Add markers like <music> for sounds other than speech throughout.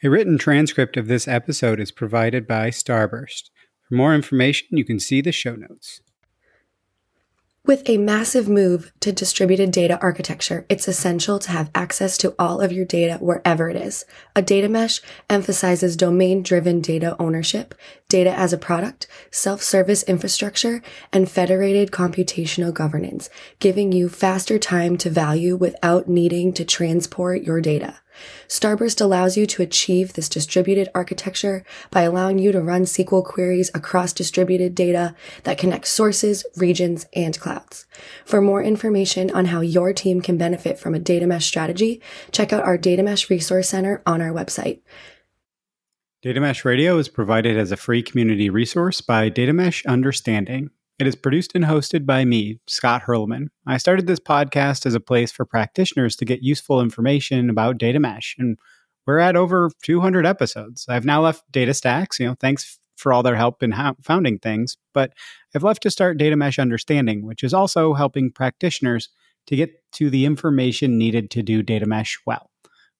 A written transcript of this episode is provided by Starburst. For more information, you can see the show notes. With a massive move to distributed data architecture, it's essential to have access to all of your data wherever it is. A data mesh emphasizes domain driven data ownership, data as a product, self-service infrastructure, and federated computational governance, giving you faster time to value without needing to transport your data. Starburst allows you to achieve this distributed architecture by allowing you to run SQL queries across distributed data that connects sources, regions, and clouds. For more information on how your team can benefit from a data mesh strategy, check out our Data Mesh Resource Center on our website. Data Mesh Radio is provided as a free community resource by Data Mesh Understanding. It is produced and hosted by me, Scott Hirleman. I started this podcast as a place for practitioners to get useful information about data mesh, and we're at over 200 episodes. I've now left DataStax, you know, thanks for all their help in founding things, but I've left to start Data Mesh Understanding, which is also helping practitioners to get to the information needed to do data mesh well.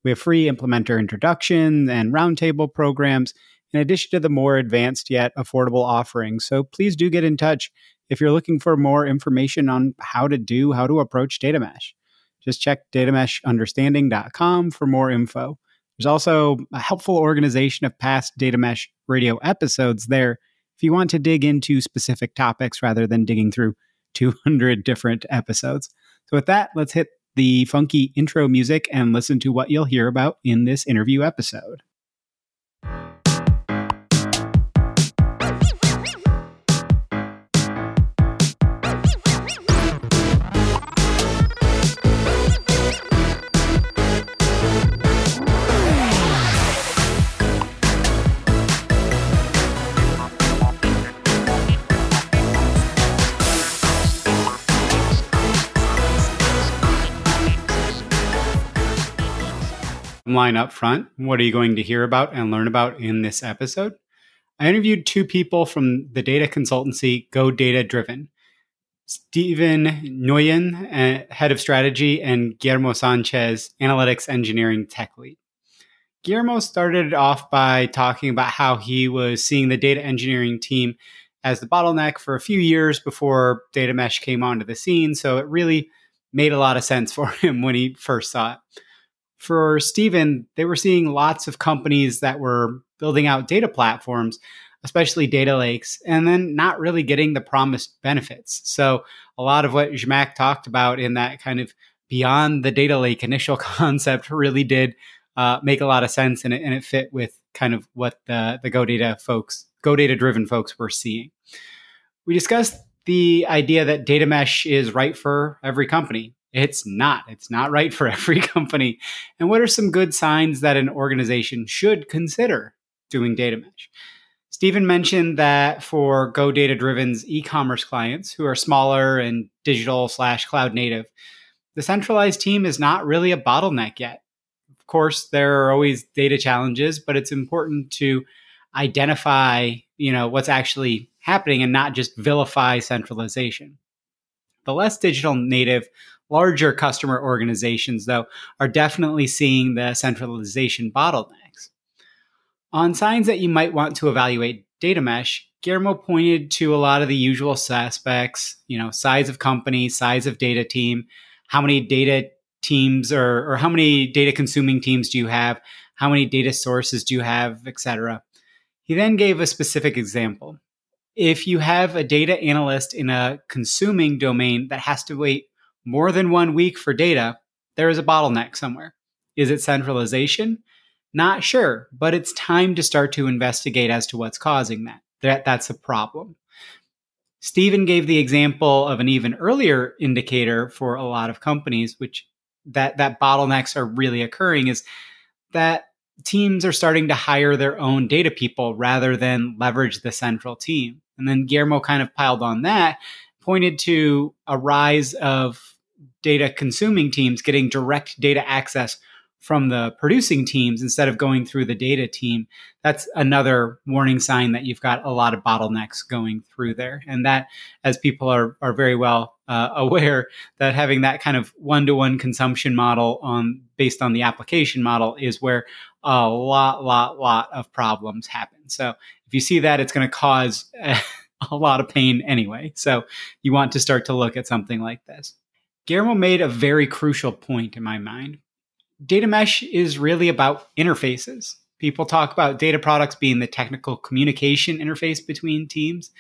We have free implementer introduction and roundtable programs in addition to the more advanced yet affordable offerings. So please do get in touch if you're looking for more information on how to do, how to approach data mesh. Just check datameshunderstanding.com for more info. There's also a helpful organization of past data mesh radio episodes there if you want to dig into specific topics rather than digging through 200 different episodes. So, with that, let's hit the funky intro music and listen to what you'll hear about in this interview episode. Line up front. What are you going to hear about and learn about in this episode? I interviewed two people from the data consultancy Go Data Driven. Steven Nooijen, uh, head of strategy, and Guillermo Sanchez, analytics engineering tech lead. Guillermo started off by talking about how he was seeing the data engineering team as the bottleneck for a few years before data mesh came onto the scene. So it really made a lot of sense <laughs> for him when he first saw it for Steven, they were seeing lots of companies that were building out data platforms, especially data lakes, and then not really getting the promised benefits. So a lot of what Zhamak talked about in that kind of beyond the data lake initial <laughs> concept really did uh, make a lot of sense, and it, and it fit with kind of what the the Go Data folks, Go Data driven folks were seeing. We discussed the idea that data mesh is right for every company it's not. It's not right for <laughs> every company. And what are some good signs that an organization should consider doing data mesh? Steven mentioned that for Go Data Driven's e commerce clients who are smaller and digital slash cloud native, the centralized team is not really a bottleneck yet. Of course, there are always data challenges, but it's important to identify, you know, what's actually happening and not just vilify centralization. The less digital native Larger customer organizations, though, are definitely seeing the centralization bottlenecks. On signs that you might want to evaluate data mesh, Guillermo pointed to a lot of the usual suspects, you know, size of company, size of data team, how many data teams or, or how many data consuming teams do you have, how many data sources do you have, etc. He then gave a specific example. If you have a data analyst in a consuming domain that has to wait more than one week for data, there is a bottleneck somewhere. Is it centralization? Not sure, but it's time to start to investigate as to what's causing that. that that's a problem. Steven gave the example of an even earlier indicator for a lot of companies, which that that bottlenecks are really occurring is that teams are starting to hire their own data people rather than leverage the central team. And then Guillermo kind of piled on that pointed to a rise of data consuming teams getting direct data access from the producing teams instead of going through the data team. That's another warning sign that you've got a lot of bottlenecks going through there. And that, as people are, are very well uh, aware, that having that kind of one to one consumption model on based on the application model is where a lot, lot, lot of problems happen. So if you see that, it's going to cause <laughs> a lot of pain anyway. So you want to start to look at something like this. Guillermo made a very crucial point in my mind. Data mesh is really about interfaces. People talk about data products being the technical communication interface between teams.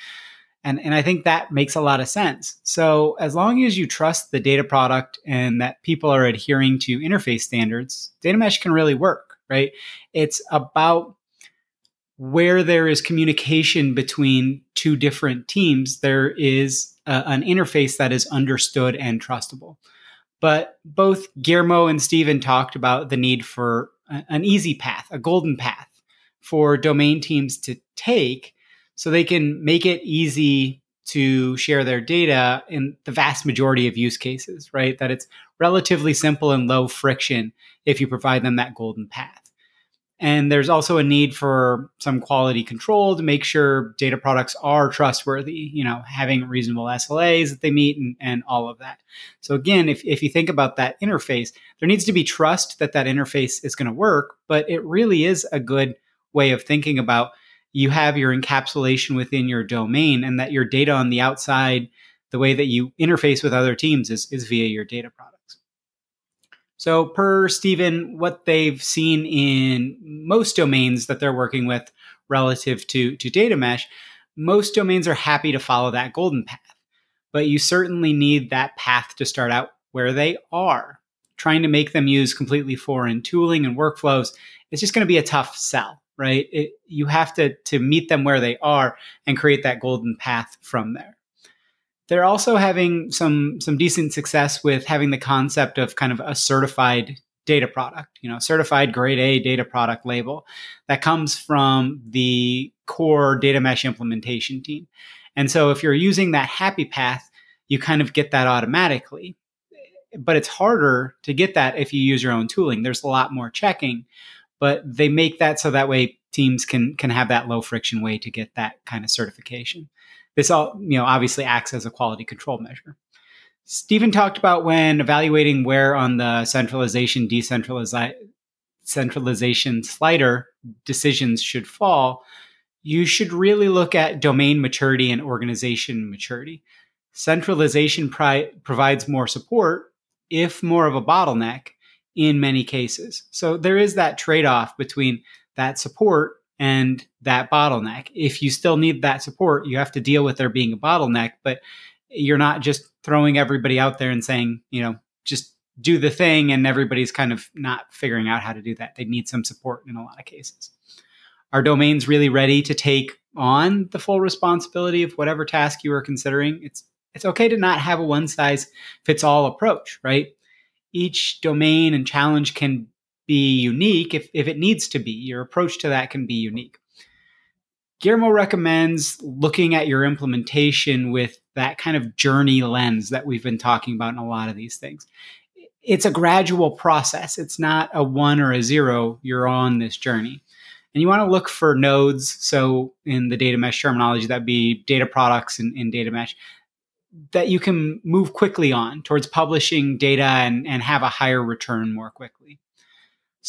And, and I think that makes a lot of sense. So, as long as you trust the data product and that people are adhering to interface standards, data mesh can really work, right? It's about where there is communication between two different teams, there is a, an interface that is understood and trustable. But both Guillermo and Steven talked about the need for a, an easy path, a golden path for domain teams to take so they can make it easy to share their data in the vast majority of use cases, right? That it's relatively simple and low friction if you provide them that golden path. And there's also a need for some quality control to make sure data products are trustworthy, you know, having reasonable SLAs that they meet and, and all of that. So again, if, if you think about that interface, there needs to be trust that that interface is going to work, but it really is a good way of thinking about you have your encapsulation within your domain and that your data on the outside, the way that you interface with other teams is, is via your data product. So, per Steven, what they've seen in most domains that they're working with relative to, to data mesh, most domains are happy to follow that golden path. But you certainly need that path to start out where they are. Trying to make them use completely foreign tooling and workflows is just going to be a tough sell, right? It, you have to, to meet them where they are and create that golden path from there. They're also having some some decent success with having the concept of kind of a certified data product, you know, certified grade A data product label that comes from the core data mesh implementation team. And so if you're using that happy path, you kind of get that automatically. But it's harder to get that if you use your own tooling. There's a lot more checking, but they make that so that way teams can can have that low friction way to get that kind of certification. This all, you know, obviously acts as a quality control measure. Steven talked about when evaluating where on the centralization decentralization centralization slider decisions should fall, you should really look at domain maturity and organization maturity. Centralization pri- provides more support, if more of a bottleneck, in many cases. So there is that trade off between that support and that bottleneck. If you still need that support, you have to deal with there being a bottleneck, but you're not just throwing everybody out there and saying, you know, just do the thing and everybody's kind of not figuring out how to do that. They need some support in a lot of cases. Are domains really ready to take on the full responsibility of whatever task you are considering? It's it's okay to not have a one size fits all approach, right? Each domain and challenge can be unique if, if it needs to be. Your approach to that can be unique. Guillermo recommends looking at your implementation with that kind of journey lens that we've been talking about in a lot of these things. It's a gradual process. It's not a one or a zero. You're on this journey. And you want to look for nodes. So, in the data mesh terminology, that'd be data products in, in data mesh that you can move quickly on towards publishing data and, and have a higher return more quickly.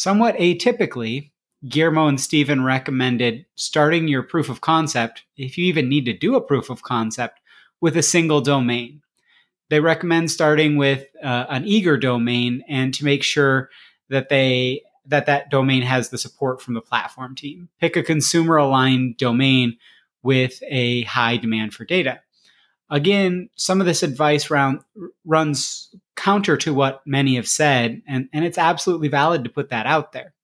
Somewhat atypically, Guillermo and Steven recommended starting your proof of concept, if you even need to do a proof of concept, with a single domain. They recommend starting with uh, an eager domain and to make sure that they that that domain has the support from the platform team. Pick a consumer aligned domain with a high demand for data. Again, some of this advice round runs counter to what many have said, and, and it's absolutely valid to put that out there.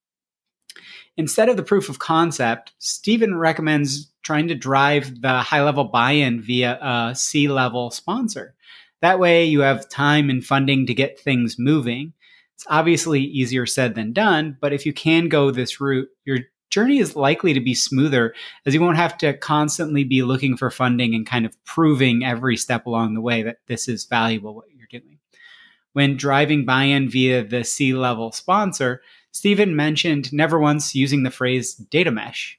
Instead of the proof of concept, Steven recommends trying to drive the high level buy in via a C level sponsor. That way, you have time and funding to get things moving. It's obviously easier said than done, but if you can go this route, you're journey is likely to be smoother as you won't have to constantly be looking for funding and kind of proving every step along the way that this is valuable what you're doing. When driving buy in via the C level sponsor, Steven mentioned never once using the phrase data mesh.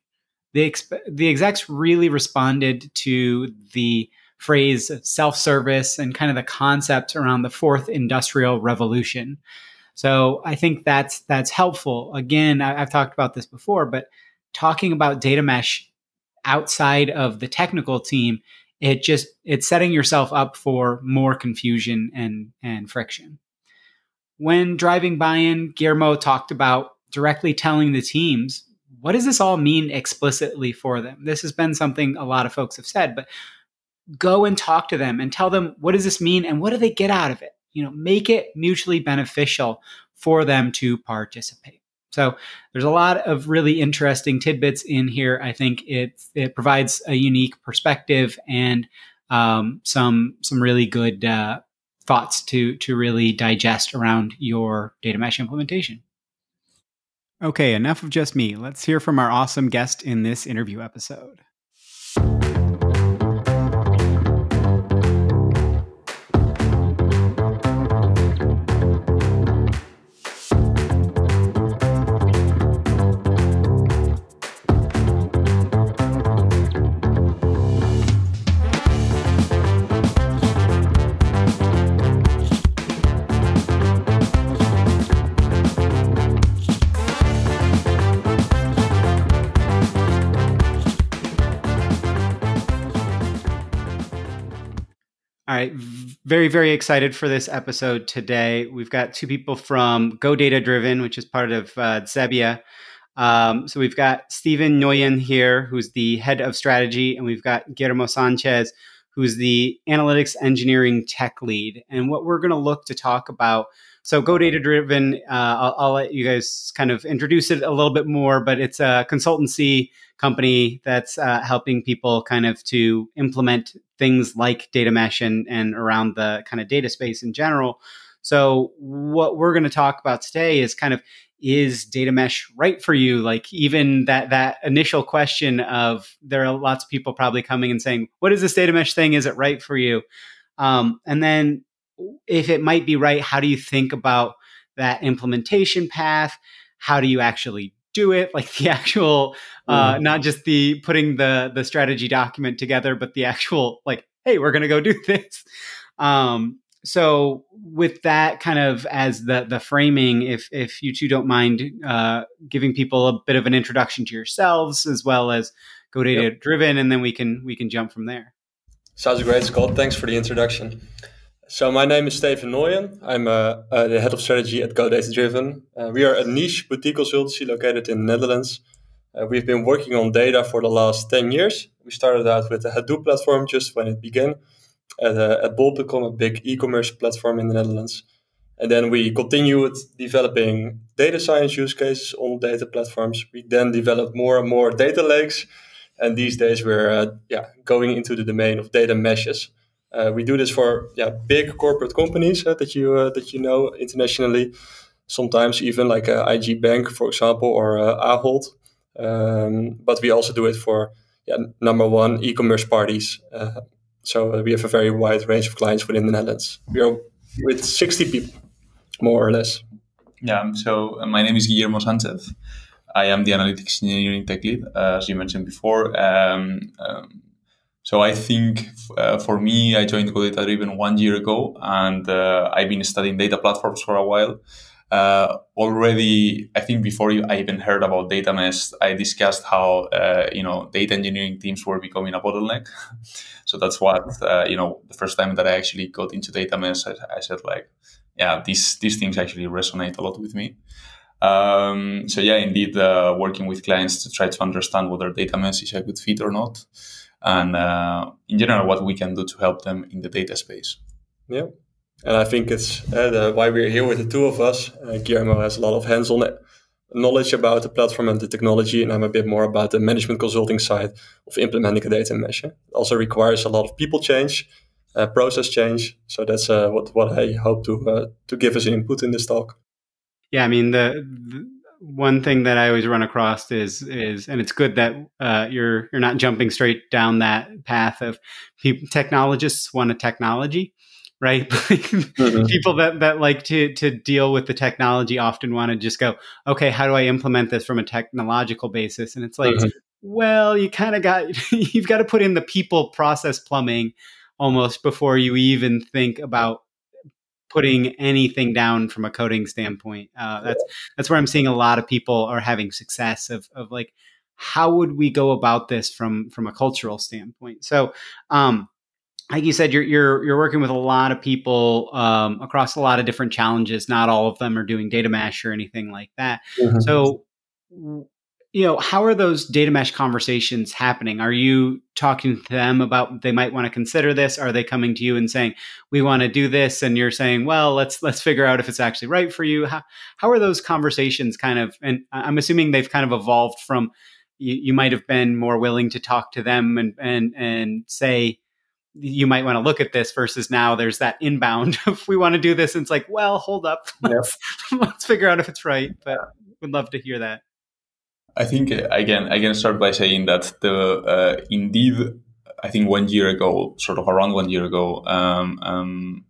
The, exp- the execs really responded to the phrase self service and kind of the concept around the fourth industrial revolution So I think that's that's helpful. Again, I, I've talked about this before, but talking about data mesh outside of the technical team, it just it's setting yourself up for more confusion and and friction. When driving buy-in, Guillermo talked about directly telling the teams what does this all mean explicitly for them? This has been something a lot of folks have said, but go and talk to them and tell them what does this mean and what do they get out of it? You know, make it mutually beneficial for them to participate. So there's a lot of really interesting tidbits in here. I think it it provides a unique perspective and um, some some really good uh, thoughts to to really digest around your data mesh implementation. Okay, enough of just me. Let's hear from our awesome guest in this interview episode. Right. Very, very excited for this episode today. We've got two people from Go Data Driven, which is part of uh, Xebia. Um, so we've got Steven Nooijen here, who's the head of strategy, and we've got Guillermo Sanchez, who's the analytics engineering tech lead. And what we're going to look to talk about. So, Go Data Driven, uh, I'll, I'll, let you guys kind of introduce it a little bit more, but it's a consultancy company that's uh, helping people kind of to implement things like data mesh and, and around the kind of data space in general. So, what we're going to talk about today is kind of is data mesh right for you? Like even that that initial question of there are lots of people probably coming and saying, "What is this data mesh thing? Is it right for you?" Um, and then if it might be right, how do you think about that implementation path? How do you actually do it like the <laughs> actual uh, mm. not just the putting the the strategy document together but the actual like hey we're going to go do <laughs> this um, so with that kind of as the the framing if if you two don't mind uh, giving people a bit of an introduction to yourselves as well as go data yep. driven and then we can we can jump from there sounds great scott thanks for the introduction so my name is Steven Nooijen. I'm uh, uh, the head of strategy at Go Data Driven. Uh, we are a niche boutique consultancy located in the Netherlands. Uh, we've been working on data for the last 10 years. We started out with the Hadoop platform just when it began at, at Bol.com, a big e-commerce platform in the Netherlands. And then we continued developing data science use cases on data platforms. We then developed more and more data lakes. And these days we're uh, yeah, going into the domain of data meshes. Uh, we do this for yeah big corporate companies uh, that you uh, that you know internationally. Sometimes even like a ING Bank, for example, or uh, Ahold. Um, but we also do it for yeah, number one e-commerce parties. Uh, so uh, we have a very wide range of clients within the Netherlands. We are with 60 people, more or less. Yeah. So my name is Guillermo Sanchez. I am the analytics engineering tech lead, as you mentioned before. Um, um, so I think uh, for me, I joined Go Data Driven one year ago, and uh, I've been studying data platforms for a while. Uh, already, I think before I even heard about data mesh, I discussed how uh, you know data engineering teams were becoming a bottleneck. <laughs> so that's what uh, you know. The first time that I actually got into data mesh, I, I said like, yeah, these these things actually resonate a lot with me. Um, so yeah, indeed, uh, working with clients to try to understand whether data mesh is a good fit or not and uh, in general what we can do to help them in the data space. Yeah, and I think it's uh, the, why we're here with the two of us. Uh, Guillermo has a lot of hands-on knowledge about the platform and the technology, and I'm a bit more about the management consulting side of implementing a data mesh. It also requires a lot of people change, uh, process change. So that's uh, what what I hope to uh, to give as an input in this talk. Yeah, I mean the, the one thing that I always run across is is, and it's good that uh, you're you're not jumping straight down that path of people, technologists want a technology, right? <laughs> mm-hmm. People that that like to to deal with the technology often want to just go, okay, how do I implement this from a technological basis? And it's like, mm-hmm. well, you kind of got <laughs> you've got to put in the people process plumbing almost before you even think about putting anything down from a coding standpoint. Uh, that's that's where I'm seeing a lot of people are having success of of like how would we go about this from from a cultural standpoint. So. Um, like you said, you're you're you're working with a lot of people um, across a lot of different challenges. Not all of them are doing data mesh or anything like that. Mm-hmm. So, you know, how are those data mesh conversations happening? Are you talking to them about they might want to consider this? Are they coming to you and saying we want to do this, and you're saying, well, let's let's figure out if it's actually right for you? How how are those conversations kind of? And I'm assuming they've kind of evolved from you, you might have been more willing to talk to them and and and say you might want to look at this versus now there's that inbound <laughs> if we want to do this and it's like well hold up let's, yep. <laughs> let's figure out if it's right but would love to hear that i think again i can start by saying that the uh, indeed i think one year ago sort of around one year ago um, um,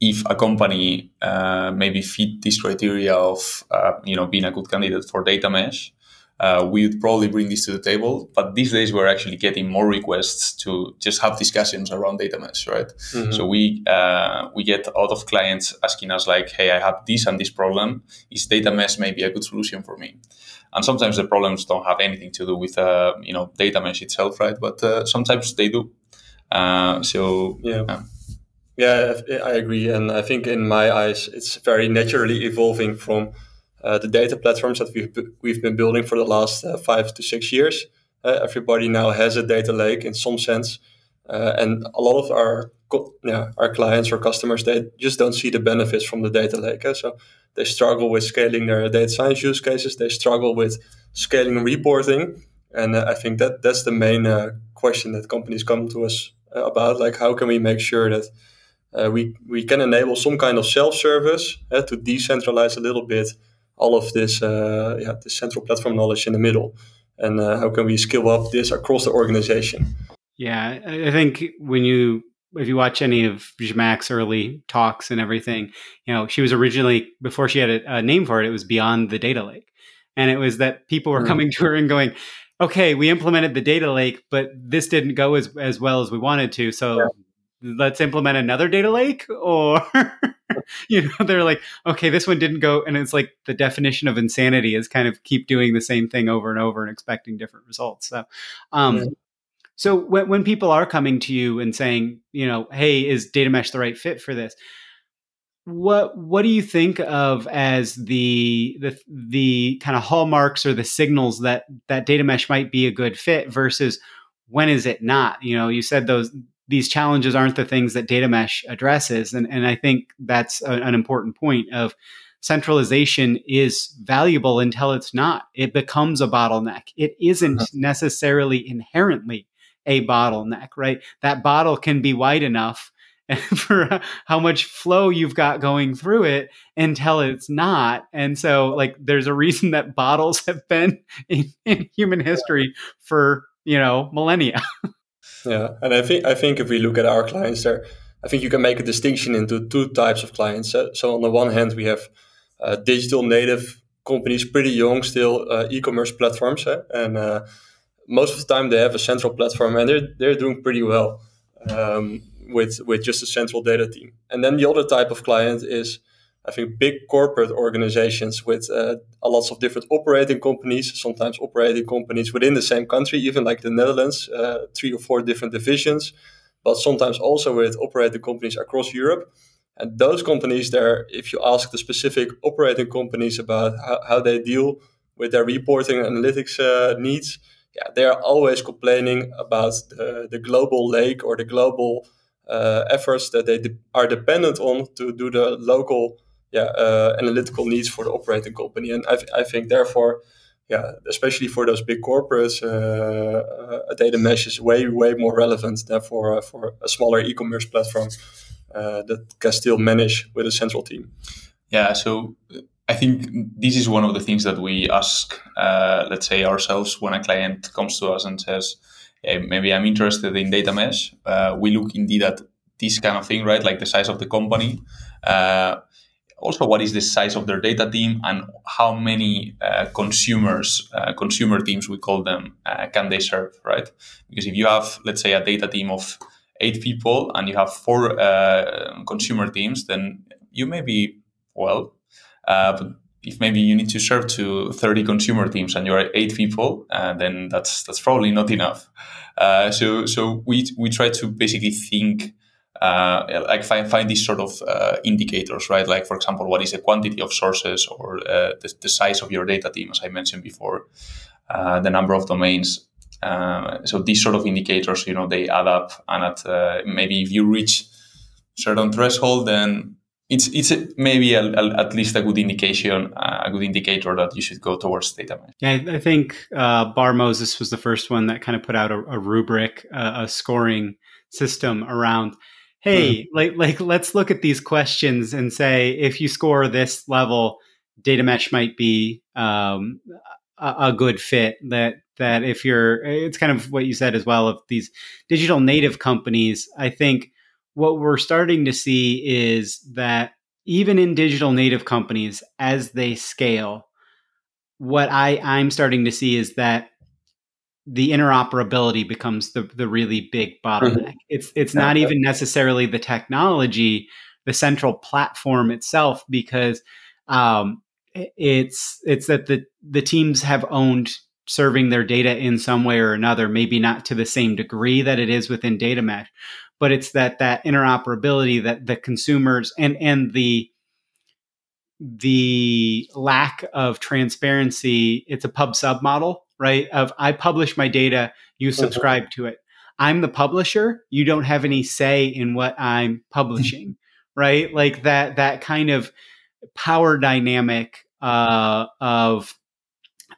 if a company uh, maybe fit this criteria of uh, you know being a good candidate for data mesh uh, we would probably bring this to the table. But these days, we're actually getting more requests to just have discussions around data mesh, right? Mm-hmm. So we uh, we get a lot of clients asking us like, "Hey, I have this and this problem. Is data mesh maybe a good solution for me?" And sometimes the problems don't have anything to do with uh, you know data mesh itself, right? But uh, sometimes they do. Uh, so yeah. Yeah, I agree, and I think in my eyes, it's very naturally evolving from uh, the data platforms that we've we've been building for the last uh, five to six years. Uh, everybody now has a data lake in some sense, uh, and a lot of our yeah our clients or customers they just don't see the benefits from the data lake. Uh, so they struggle with scaling their data science use cases. They struggle with scaling reporting, and uh, I think that that's the main question that companies come to us about. Like, how can we make sure that we we can enable some kind of self service to decentralize a little bit all of this uh, yeah, the central platform knowledge in the middle. And uh, how can we scale up this across the organization? Yeah, I think when you if you watch any of Zhamak's early talks and everything, you know, she was originally before she had a, a, name for it, it was Beyond the Data Lake, and it was that people were mm. coming to her and going, "Okay, we implemented the data lake, but this didn't go as as well as we wanted to, so." Yeah. Let's implement another data lake, <laughs> or you know, they're like, okay, this one didn't go. And it's like the definition of insanity is kind of keep doing the same thing over and over and expecting different results. So, um. So when, when people are coming to you and saying, you know, hey, is data mesh the right fit for this? What what do you think of as the the the kind of hallmarks or the signals that that data mesh might be a good fit versus when is it not? You know, you said those these challenges aren't the things that data mesh addresses. And, and I think that's a, an important point of centralization is valuable until it's not. It becomes a bottleneck. It isn't uh-huh. necessarily inherently a bottleneck, right? That bottle can be wide enough <laughs> for how much flow you've got going through it until it's not. And so, like, there's a reason that bottles <laughs> have been in, in human history for, you know, millennia. <laughs> Yeah, and I think I think if we look at our clients there, I think you can make a distinction into two types of clients. So, so on the one hand, we have uh, digital native companies, pretty young still, uh, e-commerce platforms, eh? and uh, most of the time they have a central platform, and they're they're doing pretty well um, with with just a central data team. And then the other type of client is I think big corporate organizations with uh, lots of different operating companies, sometimes operating companies within the same country, even like the Netherlands, uh, three or four different divisions, but sometimes also with operating companies across Europe. And those companies, there, if you ask the specific operating companies about how, how they deal with their reporting and analytics uh, needs, yeah, they are always complaining about the, the global lake or the global uh, efforts that they de- are dependent on to do the local yeah, uh, analytical needs for the operating company. And I, I think therefore, yeah, especially for those big corporates, uh, a data mesh is way way more relevant than for uh, for a smaller e-commerce platform uh, that can still manage with a central team. Yeah, so I think this is one of the things that we ask, uh, let's say ourselves, when a client comes to us and says, hey, maybe I'm interested in data mesh. Uh, we look indeed at this kind of thing, right? Like the size of the company also what is the size of their data team and how many uh, consumers uh, consumer teams we call them uh, can they serve right because if you have let's say a data team of eight people and you have four uh, consumer teams then you may be well, uh, but if maybe you need to serve to 30 consumer teams and you're eight people, uh, then that's that's probably not enough. Uh, so so we we try to basically think. Uh, like find, find these sort of uh, indicators, right? Like for example, what is the quantity of sources or uh, the, the, size of your data team, as I mentioned before, the number of domains. so these sort of indicators, you know, they add up, and at maybe if you reach certain threshold, then it's it's maybe a, a, at least a good indication, uh, a good indicator that you should go towards data mesh. Yeah, I think uh, Barr Moses was the first one that kind of put out a, a rubric, uh, a scoring system around. Hey, mm-hmm. like like let's look at these questions and say if you score this level, data mesh might be um, a, a good fit. That that if you're, it's kind of what you said as well of these digital native companies. I think what we're starting to see is that even in digital native companies, as they scale, what I, I'm starting to see is that the interoperability becomes the, the really big bottleneck. Mm-hmm. It's it's not even necessarily the technology, the central platform itself, because um, it's it's that the the teams have owned serving their data in some way or another, maybe not to the same degree that it is within data mesh, but it's that that interoperability that the consumers and and the the lack of transparency it's a pub sub model right of i publish my data you uh-huh. subscribe mm-hmm. to it i'm the publisher you don't have any say in what i'm publishing right like that that kind of power dynamic uh, of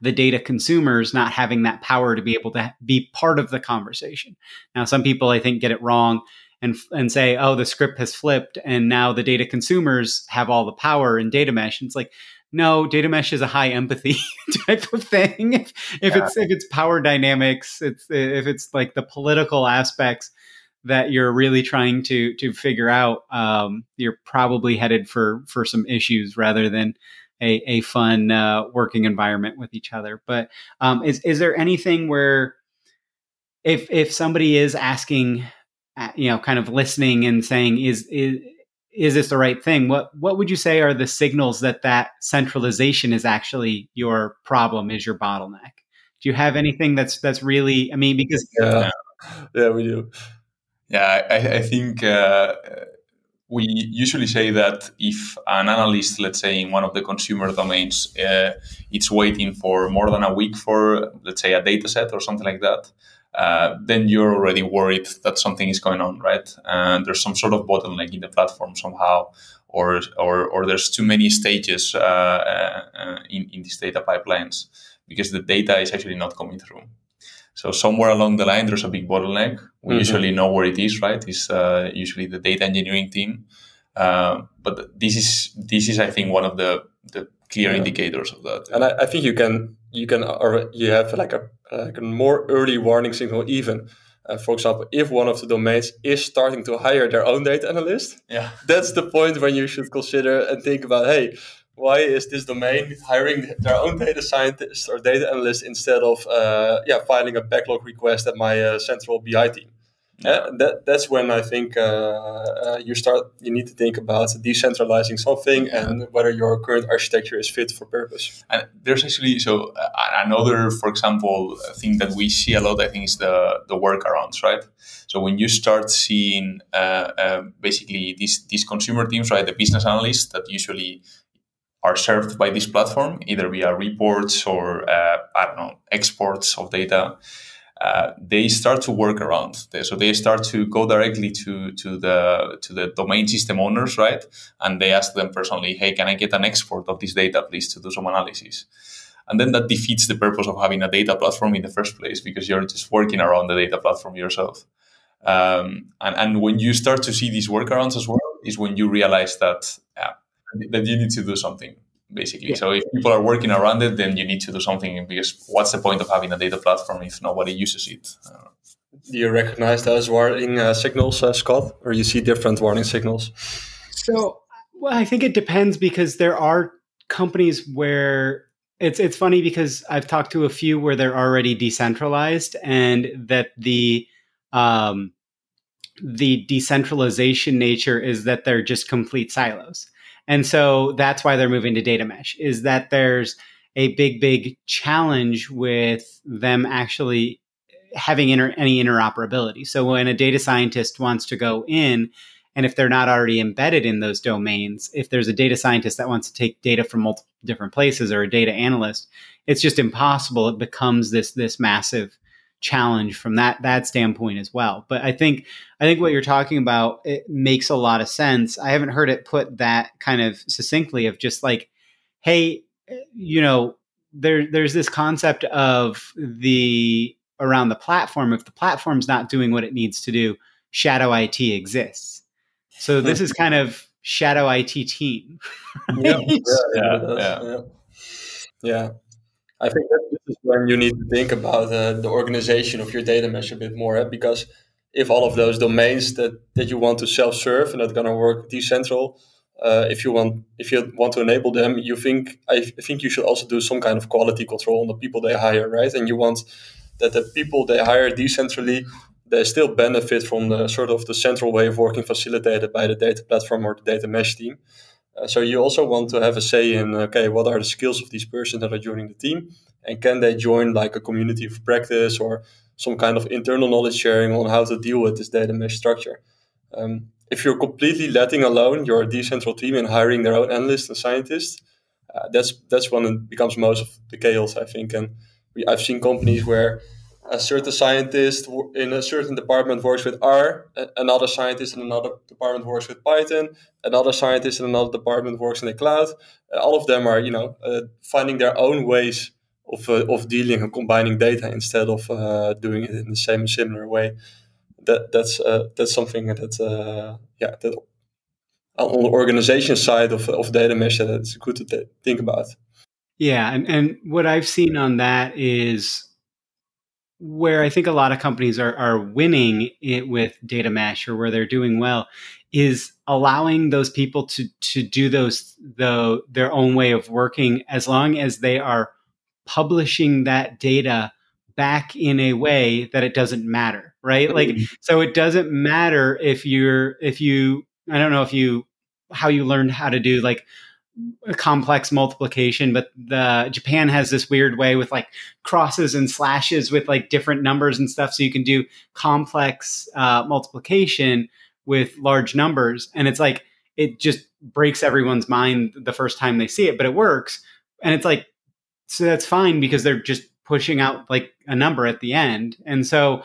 the data consumers not having that power to be able to be part of the conversation. Now, some people I think get it wrong and and say, "Oh, the script has flipped, and now the data consumers have all the power in data mesh." And it's like, no, data mesh is a high empathy <laughs> type of thing. If, if yeah. it's if it's power dynamics, it's if it's like the political aspects that you're really trying to to figure out, um, you're probably headed for for some issues rather than a, a fun uh, working environment with each other. But um, is is there anything where if if somebody is asking, uh, you know, kind of listening and saying, is is is this the right thing? What what would you say are the signals that that centralization is actually your problem, is your bottleneck? Do you have anything that's that's really? I mean, because yeah, yeah, we do. Yeah, I, I think uh, we usually say that if an analyst, let's say in one of the consumer domains, uh, it's waiting for more than a week for, let's say, a data set or something like that, uh, then you're already worried that something is going on, right? And there's some sort of bottleneck in the platform somehow, or or, or there's too many stages uh, uh in, in these data pipelines because the data is actually not coming through. So somewhere along the line, there's a big bottleneck. We mm-hmm. usually know where it is, right? It's uh, usually the data engineering team. Uh, but this is this is, I think, one of the the clear yeah. indicators of that. And I, I, think you can you can or you have like a like a more early warning signal even. Uh, for example, if one of the domains is starting to hire their own data analyst, yeah, that's the point when you should consider and think about, hey, why is this domain hiring their own data scientist or data analyst instead of uh, yeah filing a backlog request at my uh, central BI team? Yeah, that that's when I think uh, uh, you start. You need to think about decentralizing something and whether your current architecture is fit for purpose. And there's actually so uh, another, for example, thing that we see a lot. I think is the the workarounds, right? So when you start seeing uh, uh, basically these these consumer teams, right, the business analysts that usually are served by this platform, either via reports or uh, I don't know exports of data. Uh, they start to work around. So they start to go directly to to the to the domain system owners, right? And they ask them personally, "Hey, can I get an export of this data, please, to do some analysis?" And then that defeats the purpose of having a data platform in the first place because you're just working around the data platform yourself. Um, and, and when you start to see these workarounds as well, is when you realize that that you need to do something basically. Yeah. So if people are working around it, then you need to do something because what's the point of having a data platform if nobody uses it? Do you recognize those warning uh, signals, uh, Scott, or you see different warning signals? So, well, I think it depends because there are companies where it's it's funny because I've talked to a few where they're already decentralized and that the um, the decentralization nature is that they're just complete silos And so that's why they're moving to data mesh is that there's a big, big challenge with them actually having inter- any interoperability. So when a data scientist wants to go in, and if they're not already embedded in those domains, if there's a data scientist that wants to take data from multiple different places or a data analyst, it's just impossible. It becomes this this massive challenge from that that standpoint as well. But I think I think what you're talking about it makes a lot of sense. I haven't heard it put that kind of succinctly of just like, hey, you know, there there's this concept of the around the platform. If the platform's not doing what it needs to do, shadow IT exists. So this is kind of shadow IT team. <laughs> Right? Yeah, yeah, yeah, yeah, yeah. I think that this is when you need to think about uh, the organization of your data mesh a bit more, eh? because if all of those domains that, that you want to self-serve and that's going to work decentral, uh, if you want if you want to enable them, you think I think you should also do some kind of quality control on the people they hire, right? And you want that the people they hire decentrally they still benefit from the sort of the central way of working facilitated by the data platform or the data mesh team. Uh, so you also want to have a say in okay, what are the skills of these persons that are joining the team, and can they join like a community of practice or some kind of internal knowledge sharing on how to deal with this data mesh structure. Um, if you're completely letting alone your decentral team and hiring their own analysts and scientists, uh, that's that's when it becomes most of the chaos, I think. And we, I've seen companies where a certain scientist in a certain department works with R, another scientist in another department works with Python, another scientist in another department works in the cloud. Uh, all of them are, you know, uh, finding their own ways of, uh, of dealing and combining data instead of uh, doing it in the same similar way. That that's uh, that's something that yeah that on the organization side of, of data mesh that it's good to th- think about. Yeah, and, and what I've seen on that is where I think a lot of companies are, are winning it with data mesh or where they're doing well is allowing those people to to do those the their own way of working as long as they are publishing that data back in a way that it doesn't matter right like mm-hmm. so it doesn't matter if you're if you i don't know if you how you learned how to do like complex multiplication, but the Japan has this weird way with like crosses and slashes with like different numbers and stuff. So you can do complex uh, multiplication with large numbers, and it's like it just breaks everyone's mind the first time they see it, but it works. And it's like so that's fine because they're just pushing out like a number at the end, and so.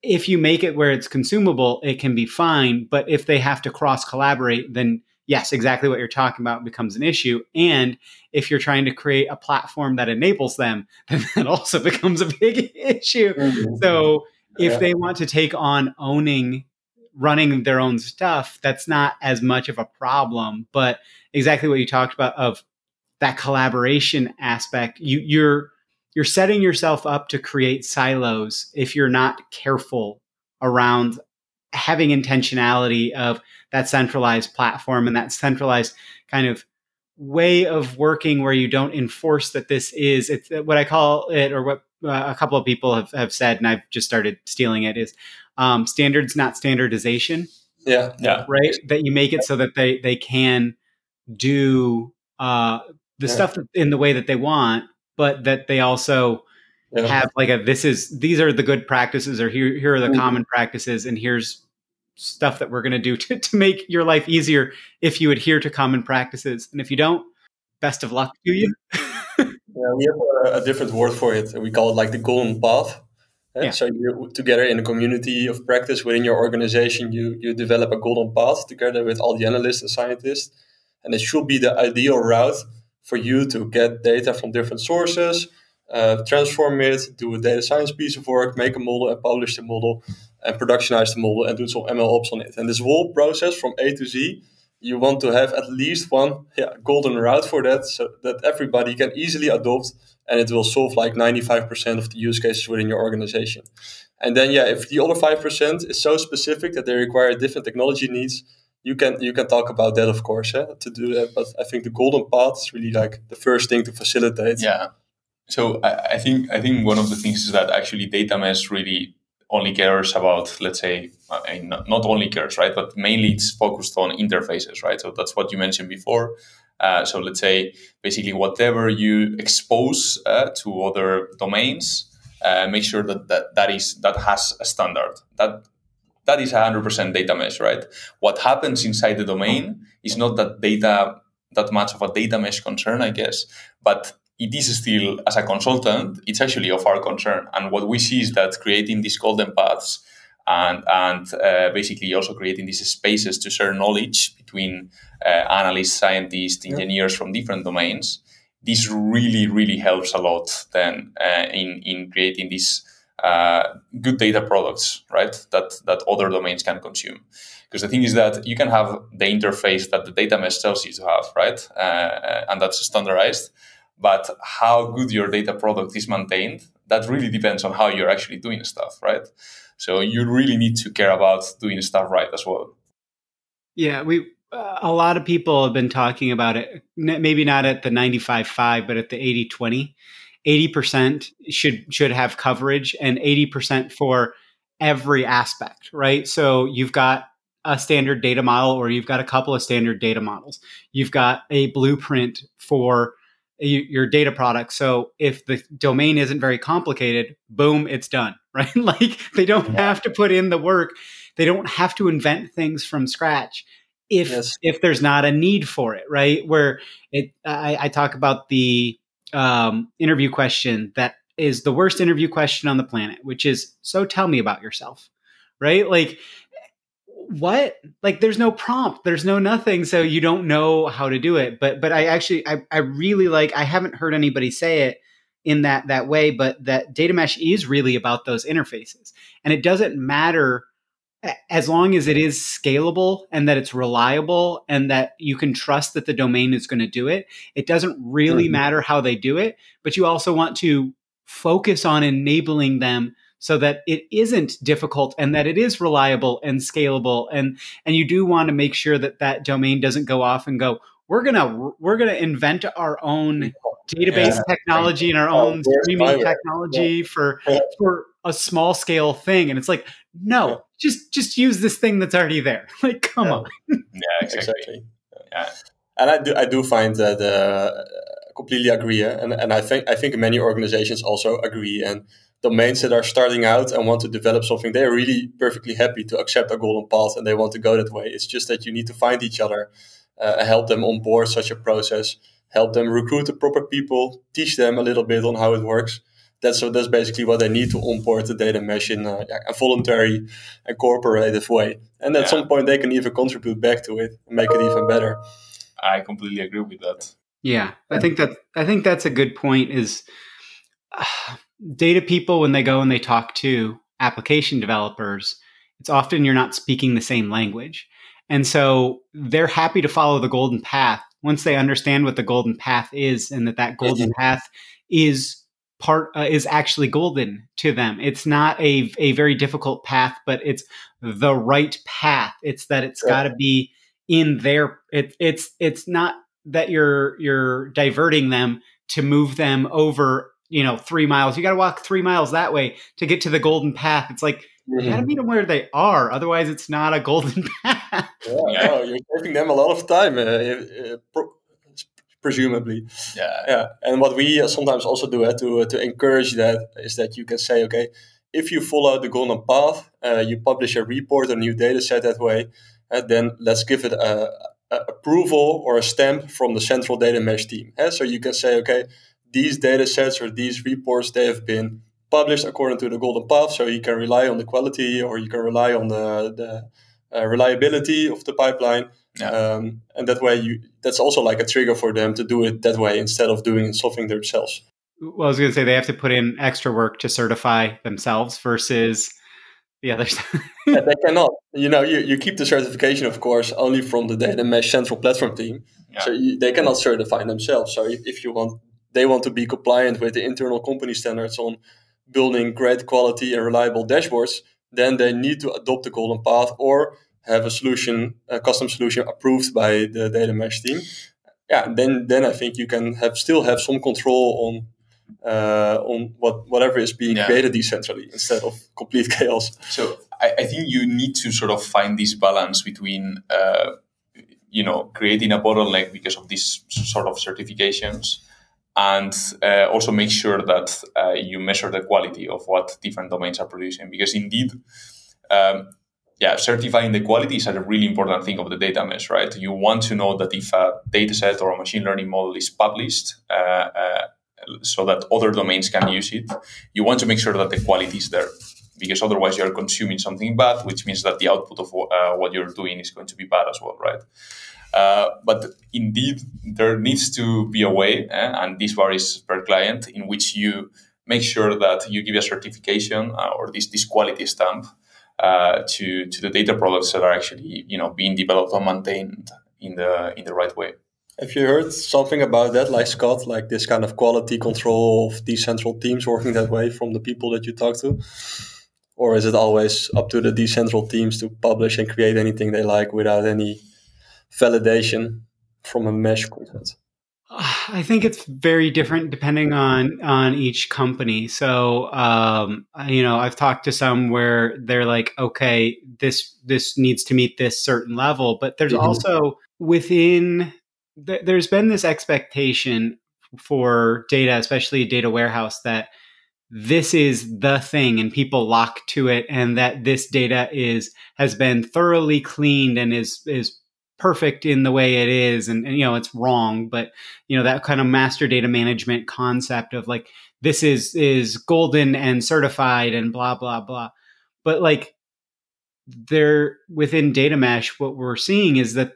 If you make it where it's consumable, it can be fine. But if they have to cross collaborate, then yes, exactly what you're talking about becomes an issue. And if you're trying to create a platform that enables them, <laughs> then that also <laughs> becomes a big issue. Mm-hmm. So if yeah. they want to take on owning running their own stuff, that's not as much of a problem. But exactly what you talked about of that collaboration aspect, you, you're you're setting yourself up to create silos if you're not careful around having intentionality of that centralized platform and that centralized kind of way of working where you don't enforce that this is it's what I call it or what uh, a couple of people have, have said and I've just started stealing it is um, standards not standardization. Yeah yeah. Right? That you make it so that they they can do uh, the yeah. stuff in the way that they want but that they also yeah. have like a this is these are the good practices or here here are the mm-hmm. common practices and here's stuff that we're going <laughs> to do to make your life easier if you adhere to common practices. And if you don't, best of luck to you. yeah, we have a, a, different word for it. We call it like the golden path. Yeah. So you together in a community of practice within your organization, you you develop a golden path together with all the analysts and scientists, and it should be the ideal route for you to get data from different sources, uh, transform it, do a data science piece of work, make a model, and publish the model, and productionize the model and do some ML ops on it. And this whole process from A to Z, you want to have at least one yeah, golden route for that so that everybody can easily adopt and it will solve like 95% of the use cases within your organization. And then yeah, if the other 5% is so specific that they require different technology needs, you can you can talk about that of course eh, to do that. But I think the golden path is really like the first thing to facilitate. Yeah. So I, I think I think one of the things is that actually data mesh really only cares about, let's say, I mean, not, only cares, right? But mainly it's focused on interfaces, right? So that's what you mentioned before. Uh, so let's say basically whatever you expose uh, to other domains, uh, make sure that, that that is that has a standard. That that is 100% data mesh, right? What happens inside the domain is not that data that much of a data mesh concern, I guess, but it is still as a consultant, it's actually of our concern. And what we see is that creating these golden paths and and uh, basically also creating these spaces to share knowledge between uh, analysts, scientists, engineers from different domains. This really, really helps a lot then uh, in in creating these uh, good data products, right? That that other domains can consume. Because the thing is that you can have the interface that the data mesh tells you to have, right? Uh, and that's standardized. But how good your data product is maintained, that really depends on how you're actually doing stuff, right? So you really need to care about doing stuff right as well. Yeah, we uh, a lot of people have been talking about it. Maybe not at the 95-5, but at the 80-20. 80% should should have coverage and 80% for every aspect, right? So you've got a standard data model or you've got a couple of standard data models. You've got a blueprint for your data product. So if the domain isn't very complicated, boom, it's done, <laughs> right? like they don't have to put in the work. They don't have to invent things from scratch if yes. if there's not a need for it, right? Where it I, I talk about the um, interview question that is the worst interview question on the planet, which is so tell me about yourself, right? Like what? Like there's no prompt. There's no nothing so you don't know how to do it. But but i actually i, I really like i haven't heard anybody say it in that that way but that data mesh is really about those interfaces. And it doesn't matter as long as it is scalable and that it's reliable and that you can trust that the domain is going to do it it doesn't really mm-hmm. matter how they do it but you also want to focus on enabling them so that it isn't difficult and that it is reliable and scalable and and you do want to make sure that that domain doesn't go off and go we're gonna we're gonna invent our own database yeah. technology and our oh, own streaming technology yeah. for for a small scale thing and it's like no. Just just use this thing that's already there <laughs> like come on <laughs> yeah exactly, exactly. yeah and i do i do find that uh, completely agree and and i think i think many organizations also agree and domains that are starting out and want to develop something, they're really perfectly happy to accept a golden path and they want to go that way. It's just that you need to find each other, uh, help them on board such a process, help them recruit the proper people, teach them a little bit on how it works. That's so. That's basically what they need to onboard the data mesh in a, a voluntary and cooperative way. And at yeah. some point, they can even contribute back to it and make it even better. I completely agree with that. Yeah, I think that I think that's a good point. Is uh, <sighs> data people when they go and they talk to application developers it's often you're not speaking the same language and so they're happy to follow the golden path once they understand what the golden path is and that that golden path is part uh, is actually golden to them it's not a, a very difficult path but it's the right path it's that it's got to be in their it, it's it's not that you're you're diverting them to move them over you know, three miles. You got to walk three miles that way to get to the golden path. It's like mm-hmm. you got to meet them where they are. Otherwise, it's not a golden <laughs> path. Yeah, yeah. No, you're saving them a lot of time, uh, uh, pro- presumably. Yeah, yeah. And what we uh, sometimes also do uh, to to encourage that is that you can say, okay, if you follow the golden path, uh, you publish a report, a new data set that way, and then let's give it a, a approval or a stamp from the central data mesh team. So you can say, okay these data sets or these reports they have been published according to the golden path so you can rely on the quality or you can rely on the, the uh, reliability of the pipeline yeah. um, and that way you that's also like a trigger for them to do it that way instead of doing something themselves. Well i was going to say they have to put in extra work to certify themselves versus the others. <laughs> Yeah, they <laughs> cannot. You know you, you keep the certification of course only from the data mesh central platform team. Yeah. so you, they cannot certify themselves. So if, if you want they want to be compliant with the internal company standards on building great quality and reliable dashboards, then they need to adopt the golden path or have a solution, a custom solution approved by the data mesh team. Yeah, then then I think you can have still have some control on uh, on what whatever is being yeah. created decentrally instead of complete <laughs> chaos. So I, I, think you need to sort of find this balance between uh, you know creating a bottleneck because of these sort of certifications and uh, also make sure that uh, you measure the quality of what different domains are producing because indeed um, yeah certifying the quality is a really important thing of the data mesh right? You want to know that if a data set or a machine learning model is published uh, uh so that other domains can use it you want to make sure that the quality is there because otherwise you're consuming something bad which means that the output of uh, what you're doing is going to be bad as well right? Uh, but indeed, there needs to be a way, eh, and this varies per client, in which you make sure that you give a certification uh, or this, this quality stamp uh, to, to the data products that are actually you know being developed or maintained in the in the right way. Have you heard something about that, like Scott, like this kind of quality control of decentral teams working that way from the people that you talk to? Or is it always up to the decentral teams to publish and create anything they like without any validation from a mesh content? <sighs> I think it's very different depending on on each company. So, um, you know, I've talked to some where they're like, okay, this this needs to meet this certain level, but there's mm-hmm. also within th- there's been this expectation for data, especially a data warehouse, that this is the thing and people lock to it and that this data is has been thoroughly cleaned and is is perfect in the way it is and, and, you know it's wrong but you know that kind of master data management concept of like this is is golden and certified and blah blah blah but like there within data mesh what we're seeing is that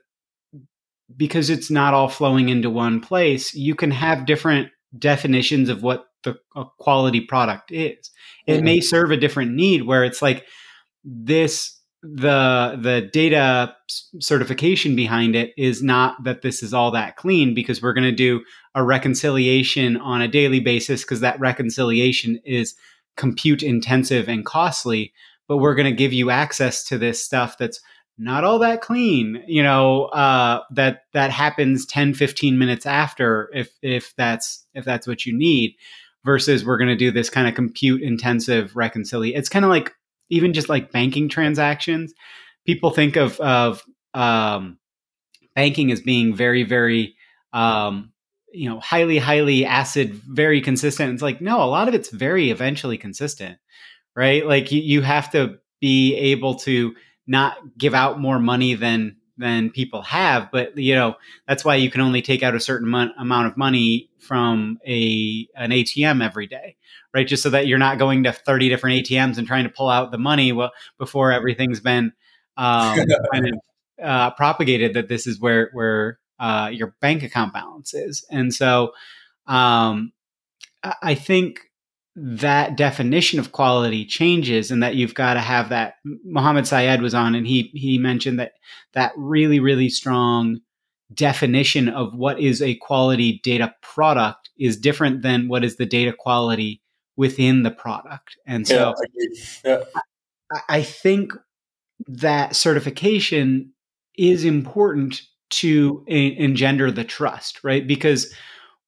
because it's not all flowing into one place you can have different definitions of what the quality product is it mm-hmm. may serve a different need where it's like this the the data certification behind it is not that this is all that clean because we're going to do a reconciliation on a daily basis because that reconciliation is compute intensive and costly but we're going to give you access to this stuff that's not all that clean you know uh, that that happens 10 15 minutes after if if that's if that's what you need versus we're going to do this kind of compute intensive reconciliation it's kind of like even just like banking transactions, people think of of um, banking as being very very um, you know highly highly acid, very consistent. It's like no, a lot of it's very eventually consistent, right? Like you, you have to be able to not give out more money than than people have but you know that's why you can only take out a certain mon- amount of money from a an ATM every day right? Just so that you're not going to 30 different ATMs and trying to pull out the money well, before everything's been um, <laughs> kind of uh, propagated that this is where where uh, your bank account balance is. And so um, I think that definition of quality changes and that you've got to have that Mohammed Syed was on and he he mentioned that that really really strong definition of what is a quality data product is different than what is the data quality within the product. And so yeah, yeah. I, I think that certification is important to engender the trust, right? Because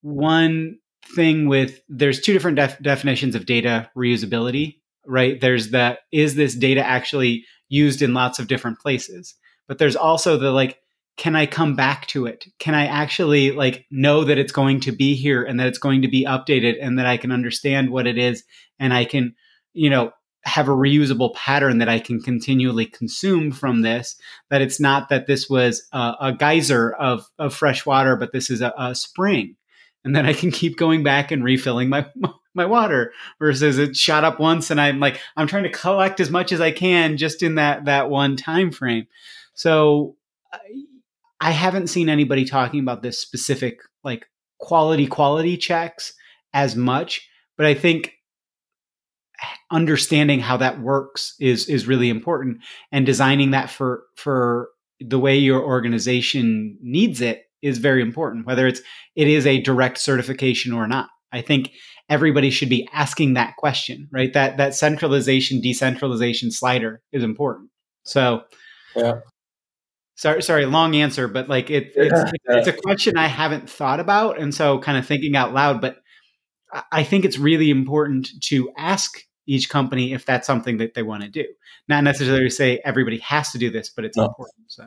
one thing with there's two different def- definitions of data reusability, right? There's the is this data actually used in lots of different places? But there's also the like can I come back to it? Can I actually like know that it's going to be here and that it's going to be updated and that I can understand what it is and I can, you know, have a reusable pattern that I can continually consume from this. That it's not that this was a, a geyser of, of fresh water, but this is a, a spring. And then I can keep going back and refilling my, <laughs> my water versus it shot up once and I'm like, I'm trying to collect as much as I can just in that, that one time frame. So I haven't seen anybody talking about this specific like quality quality checks as much, but I think understanding how that works is is really important and designing that for for the way your organization needs it is very important whether it's it is a direct certification or not. I think everybody should be asking that question right? That that centralization decentralization slider is important. So yeah. Sorry sorry long answer but like it, it's, yeah. it's a question i haven't thought about and so kind of thinking out loud but I think it's really important to ask each company if that's something that they want to do. Not necessarily say everybody has to do this, but it's no. important. So,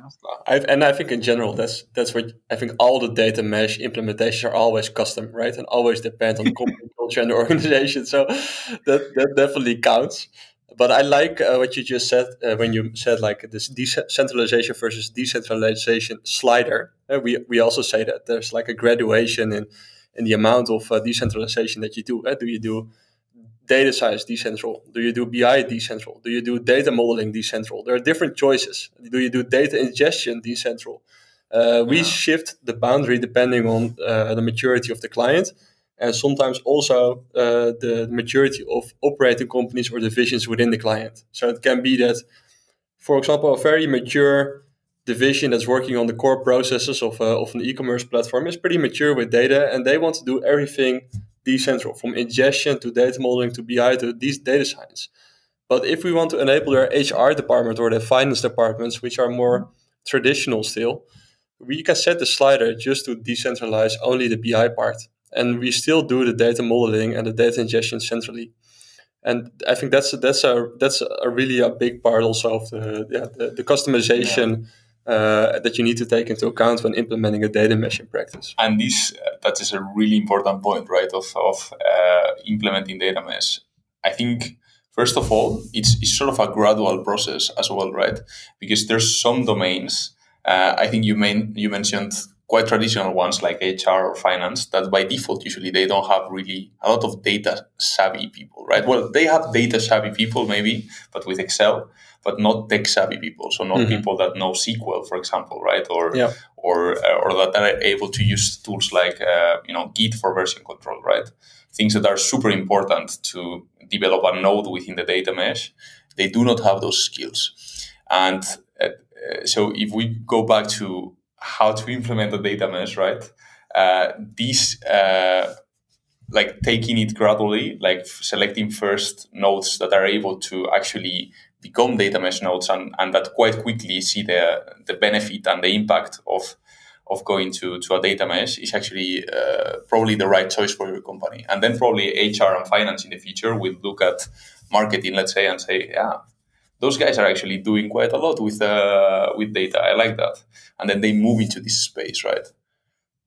I've, and I think in general, that's that's what I think. All the data mesh implementations are always custom, right, and always depend on the company <laughs> culture and the organization. So that that definitely counts. But I like uh, what you just said uh, when you said like this decentralization versus decentralization slider. Uh, we we also say that there's like a graduation in in the amount of uh, decentralization that you do. Uh, do you do data science decentral? Do you do BI decentral? Do you do data modeling decentral? There are different choices. Do you do data ingestion decentral? Uh, we yeah. shift the boundary depending on uh, the maturity of the client and sometimes also uh, the maturity of operating companies or divisions within the client. So it can be that, for example, a very mature division that's working on the core processes of, uh, of an e-commerce platform is pretty mature with data and they want to do everything decentral from ingestion to data modeling to BI to these data science. But if we want to enable their HR department or their finance departments, which are more traditional still, we can set the slider just to decentralize only the BI part. And we still do the data modeling and the data ingestion centrally. And I think that's that's a that's a really a big part also of the yeah, the, the customization yeah uh, that you need to take into account when implementing a data mesh in practice. And this uh, that is a really important point, right? Of of uh, implementing data mesh. I think first of all, it's it's sort of a gradual process as well, right? Because there's some domains. I think you main, you mentioned quite traditional ones like HR or finance that by default usually they don't have really a lot of data savvy people, right? Well, they have data savvy people maybe, but with Excel but not tech savvy people. So not mm-hmm. people that know SQL, for example, right? Or yeah. or uh, or that are able to use tools like uh, you know Git for version control, right? Things that are super important to develop a node within the data mesh. They do not have those skills, and uh, so if we go back to how to implement the data mesh, right? Uh, these uh, like taking it gradually, like selecting first nodes that are able to actually become data mesh nodes and, and that quite quickly see the, the benefit and the impact of of going to, to a data mesh is actually uh, probably the right choice for your company. And then probably HR and finance in the future will look at marketing, let's say, and say, yeah, those guys are actually doing quite a lot with uh, with data. I like that. And then they move into this space, right?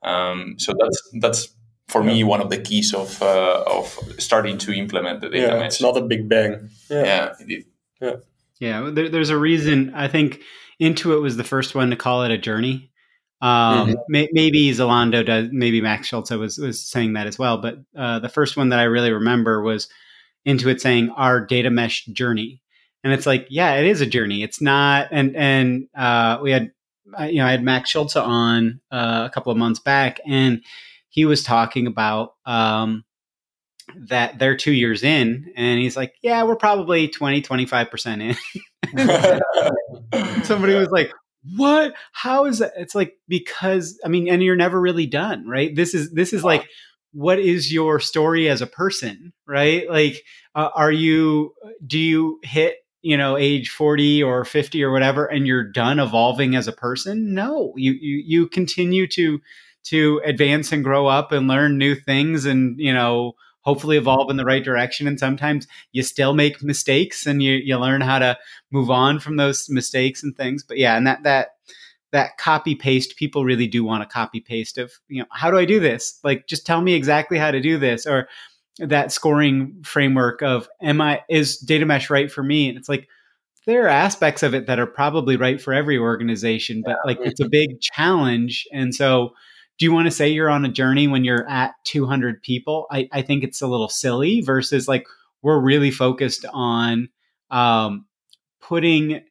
Um, so that's that's for yeah. me one of the keys of uh, of starting to implement the data yeah, mesh. It's not a big bang. Yeah, yeah indeed. Yeah. Yeah, there, there's a reason. I think Intuit was the first one to call it a journey. Um, mm-hmm. may, maybe Zalando does. Maybe Max Schultze was was saying that as well. But uh, the first one that I really remember was Intuit saying our data mesh journey, and it's like, yeah, it is a journey. It's not. And and uh, we had, you know, I had Max Schultze on uh, a couple of months back, and he was talking about um, that they're two years in and he's like yeah we're probably 20 25% in. <laughs> Somebody was like what? How is that? It's like because i mean and you're never really done right? This is this is like what is your story as a person right? Like uh, are you do you hit you know age 40 or 50 or whatever and you're done evolving as a person? No. You you, you continue to to advance and grow up and learn new things and you know hopefully evolve in the right direction. And sometimes you still make mistakes and you, you learn how to move on from those mistakes and things. But yeah, and that, that, that copy paste, people really do want a copy paste of, you know, how do I do this? Like, just tell me exactly how to do this. Or that scoring framework of, am I, is data mesh right for me? And it's like, there are aspects of it that are probably right for every organization, but like it's a big challenge. And so, do you want to say you're on a journey when you're at 200 people? I, I think it's a little silly versus like we're really focused on um, putting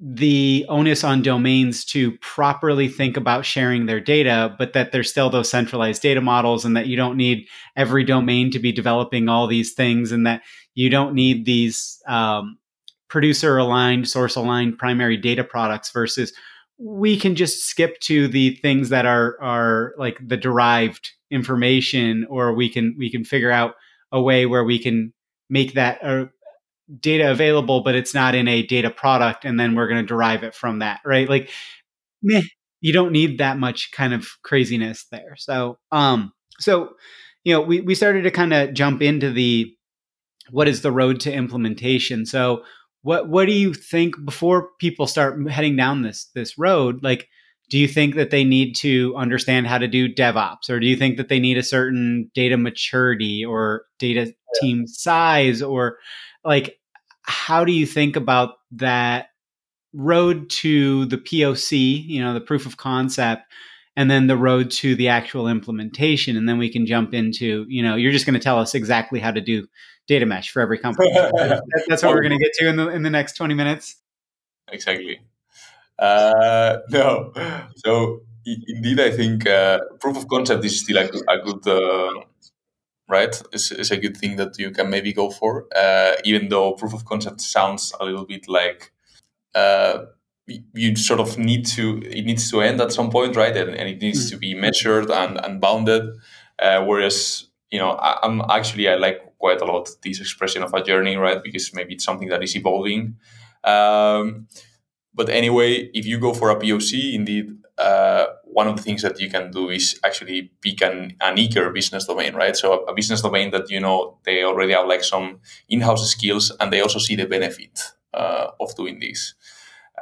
the onus on domains to properly think about sharing their data, but that there's still those centralized data models and that you don't need every domain to be developing all these things and that you don't need these um, producer aligned, source aligned primary data products versus we can just skip to the things that are are like the derived information or we can we can figure out a way where we can make that uh, data available but it's not in a data product and then we're going to derive it from that right like meh, you don't need that much kind of craziness there so um so you know, we, we started to kind of jump into the what is the road to implementation. So what what do you think before people start heading down this this road? Like, do you think that they need to understand how to do DevOps, or do you think that they need a certain data maturity or data yeah. team size, or like how do you think about that road to the POC, you know, the proof of concept, and then the road to the actual implementation. And then we can jump into, you know, you're just going to tell us exactly how to do data mesh for every company. <laughs> That's what we're going to get to in the in the next 20 minutes. Exactly. Uh, no. So indeed, I think uh, proof of concept is still a, a good, uh, right? It's, it's, a good thing that you can maybe go for, uh, even though proof of concept sounds a little bit like uh, you sort of need to it needs to end at some point right and, and it needs mm. to be measured and, and bounded uh, whereas you know I, am actually i like quite a lot this expression of a journey right? Because maybe it's something that is evolving. Um, but anyway if you go for a poc indeed uh, one of the things that you can do is actually pick an, an eager business domain right? So a, a business domain that you know they already have like some in-house skills and they also see the benefit uh, of doing this.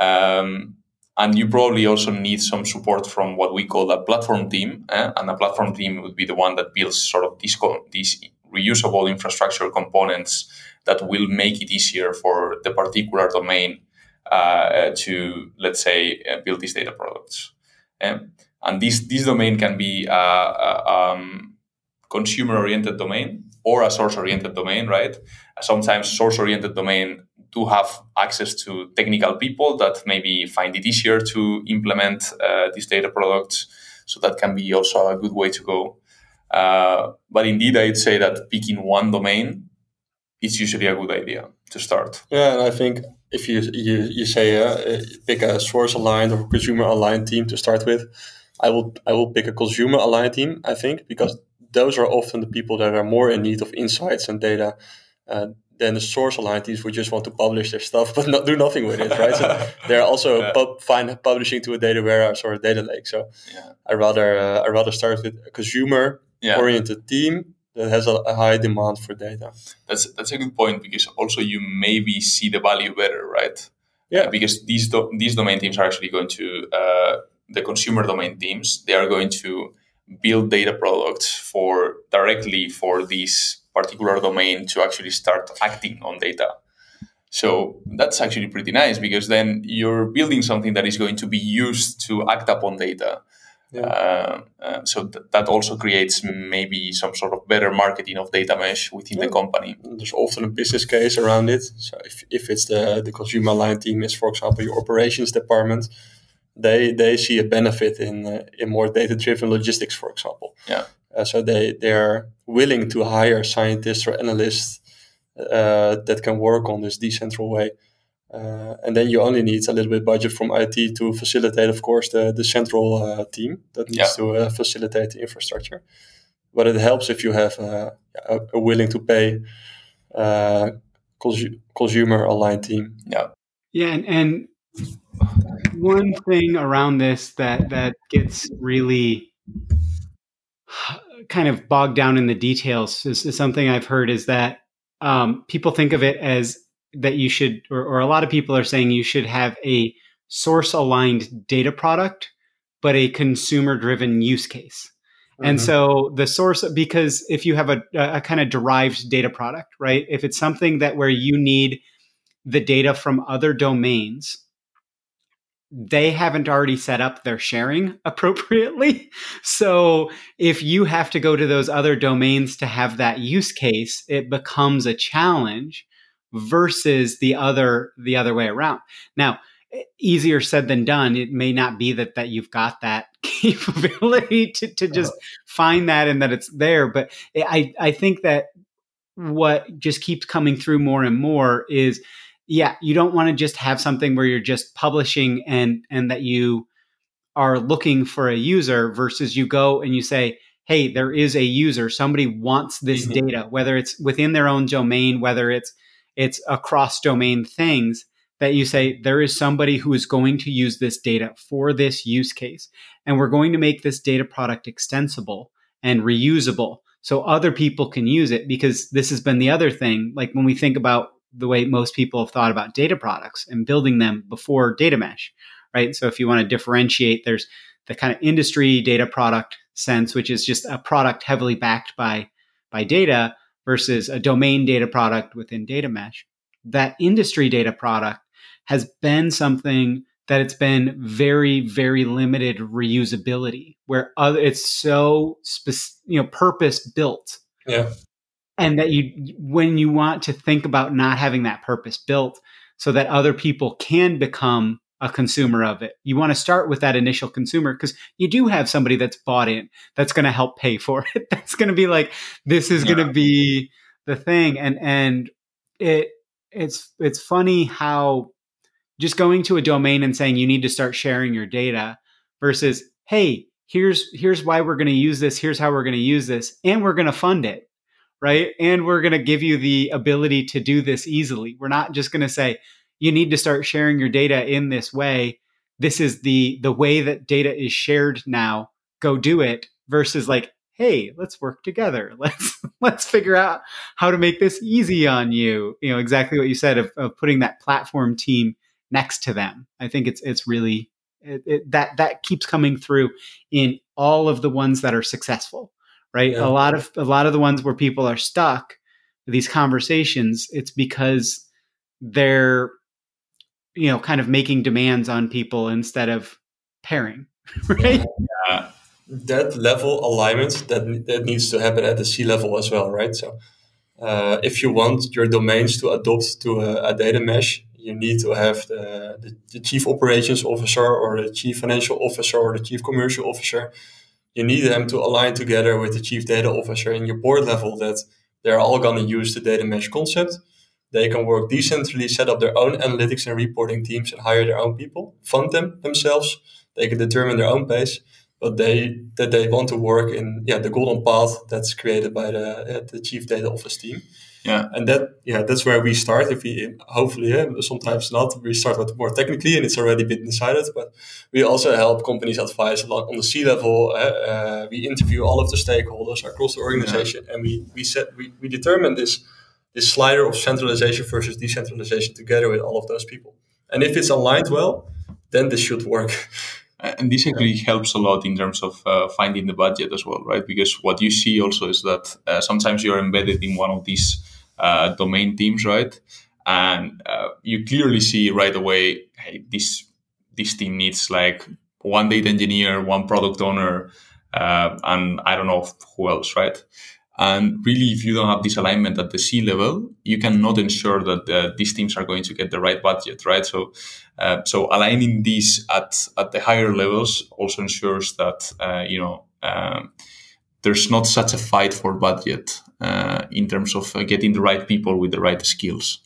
Um, and you probably also need some support from what we call a platform team. Eh? And a platform team would be the one that builds sort of these, these reusable infrastructure components that will make it easier for the particular domain uh, to, let's say, uh, build these data products. Um, and this, this domain can be a, a um, consumer oriented domain or a source oriented domain, right? Sometimes source oriented domain to have access to technical people that maybe find it easier to implement uh, these data products. So that can be also a good way to go. Uh, but indeed, I'd say that picking one domain is usually a good idea to start. Yeah, and I think if you you, you say uh, pick a source aligned or consumer aligned team to start with, I will I will pick a consumer aligned team. I think because those are often the people that are more in need of insights and data uh, then the source aligned teams would just want to publish their stuff but not do nothing with it, right? So <laughs> they're also yeah. pub, fine publishing to a data warehouse or a data lake. So yeah. I rather uh, I rather start with a consumer oriented yeah. team that has a, a, high demand for data. That's that's a good point because also you maybe see the value better, right? Yeah. Uh, because these do- these domain teams are actually going to uh, the consumer domain teams. They are going to build data products for directly for these particular domain to actually start acting on data. So that's actually pretty nice because then you're building something that is going to be used to act upon data. Yeah. Uh, uh, so th- that also creates maybe some sort of better marketing of data mesh within yeah. the company. There's often a business case around it. So if, if it's the, the consumer line team is, for example, your operations department, they they see a benefit in uh, in more data driven logistics, for example. Yeah. Uh, so they they're willing to hire scientists or analysts uh, that can work on this decentral way. Uh, and then you only need a little bit budget from IT to facilitate, of course, the, the central uh, team that needs yeah. to uh, facilitate the infrastructure. But it helps if you have uh, a, a, willing to pay cons- consumer aligned team. Yeah. Yeah, and, and one thing around this that that gets really kind of bogged down in the details is, is something I've heard is that um, people think of it as that you should, or, or a lot of people are saying you should have a source aligned data product, but a consumer driven use case. Mm-hmm. And so the source, because if you have a, a kind of derived data product, right? If it's something that where you need the data from other domains, they haven't already set up their sharing <laughs> appropriately. So if you have to go to those other domains to have that use case, it becomes a challenge versus the other the other way around. Now, easier said than done. It may not be that that you've got that <laughs> capability to, to just find that and that it's there, but I I think that what just keeps coming through more and more is yeah, you don't want to just have something where you're just publishing and and that you are looking for a user versus you go and you say, "Hey, there is a user. Somebody wants this mm-hmm. data, whether it's within their own domain, whether it's it's across domain things." That you say there is somebody who is going to use this data for this use case, and we're going to make this data product extensible and reusable so other people can use it because this has been the other thing like when we think about the way most people have thought about data products and building them before data mesh right? So if you want to differentiate there's the kind of industry data product sense which is just a product heavily backed by by data versus a domain data product within data mesh. That industry data product has been something that it's been very very limited reusability where other it's so you know purpose built yeah and that you when you want to think about not having that purpose built so that other people can become a consumer of it. You want to start with that initial consumer because you do have somebody that's bought in that's going to help pay for it. <laughs> That's going to be like this is yeah. going to be the thing. And and it it's it's funny how just going to a domain and saying you need to start sharing your data versus hey here's here's why we're going to use this here's how we're going to use this and we're going to fund it right? And we're going to give you the ability to do this easily. We're not just going to say you need to start sharing your data in this way. This is the the way that data is shared now. Go do it versus like hey let's work together. <laughs> Let's let's figure out how to make this easy on you. You know exactly what you said of, of putting that platform team next to them. I think it's it's really it, it, that that keeps coming through in all of the ones that are successful, right? Yeah. A lot of a lot of the ones where people are stuck these conversations, it's because they're you know kind of making demands on people instead of pairing, <laughs> right? Yeah. That level alignment that that needs to happen at the C level as well, right? So. Uh, if you want your domains to adopt to a, a data mesh, you need to have the, the, the, chief operations officer or the chief financial officer or the chief commercial officer. You need them to align together with the chief data officer in your board level that they're all going to use the data mesh concept. They can work decentrally, set up their own analytics and reporting teams and hire their own people, fund them themselves. They can determine their own pace, but they that they want to work in yeah the golden path that's created by the uh, the chief data office team yeah. And that yeah that's where we start. If we hopefully yeah, sometimes not we start with more technically and it's already been decided but we also help companies advise a lot on the c level uh, uh, we interview all of the stakeholders across the organization yeah. and we we set we, we determine this this slider of centralization versus decentralization together with all of those people. And if it's aligned well then this should work. And this actually yeah. helps a lot in terms of uh, finding the budget as well right? Because what you see also is that uh, sometimes you're embedded in one of these uh, domain teams, right? And uh, you clearly see right away, hey, this this team needs like one data engineer, one product owner, uh, and I don't know who else, right? And really, if you don't have this alignment at the C level, you cannot ensure that uh, these teams are going to get the right budget, right? So, uh, so aligning these at at the higher levels also ensures that uh, you know um, there's not such a fight for budget uh, in terms of uh, getting the right people with the right skills.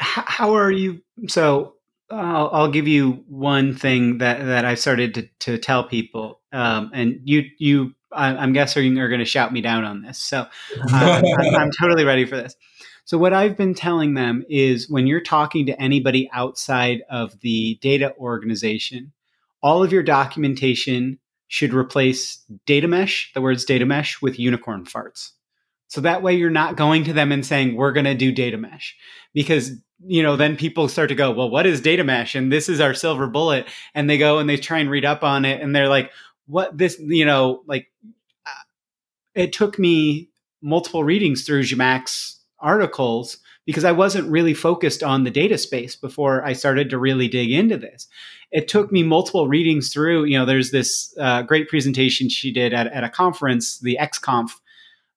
How are you? So I'll, I'll, give you one thing that, that I started to, to tell people, um, and you you I'm guessing are going to shout me down on this. So <laughs> uh, I'm, I'm totally ready for this. So what I've been telling them is when you're talking to anybody outside of the data organization, all of your documentation should replace data mesh, the words data mesh, with unicorn farts. So that way you're not going to them and saying, we're going to do data mesh. Because, you know, then people start to go, well, what is data mesh? And this is our silver bullet. And they go and they try and read up on it. And they're like, what this, you know, like uh, it took me multiple readings through Zhamak's articles because I wasn't really focused on the data space before I started to really dig into this. It took me multiple readings through. You know, there's this uh, great presentation she did at, at a conference, the XConf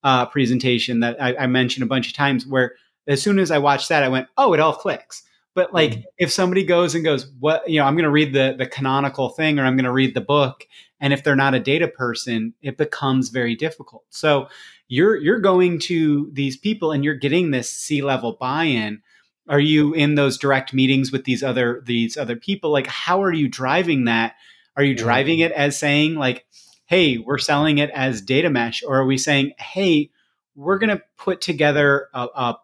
uh, presentation that I, I, mentioned a bunch of times, where as soon as I watched that, I went, "Oh, it all clicks." But like, mm-hmm. if somebody goes and goes, "What?" You know, I'm going to read the the canonical thing, or I'm going to read the book, and if they're not a data person, it becomes very difficult. So you're you're going to these people and you're getting this C level buy-in. Are you in those direct meetings with these other these other people? Like, how are you driving that? Are you driving it as saying like, "Hey, we're selling it as data mesh," or are we saying, "Hey, we're going to put together a, a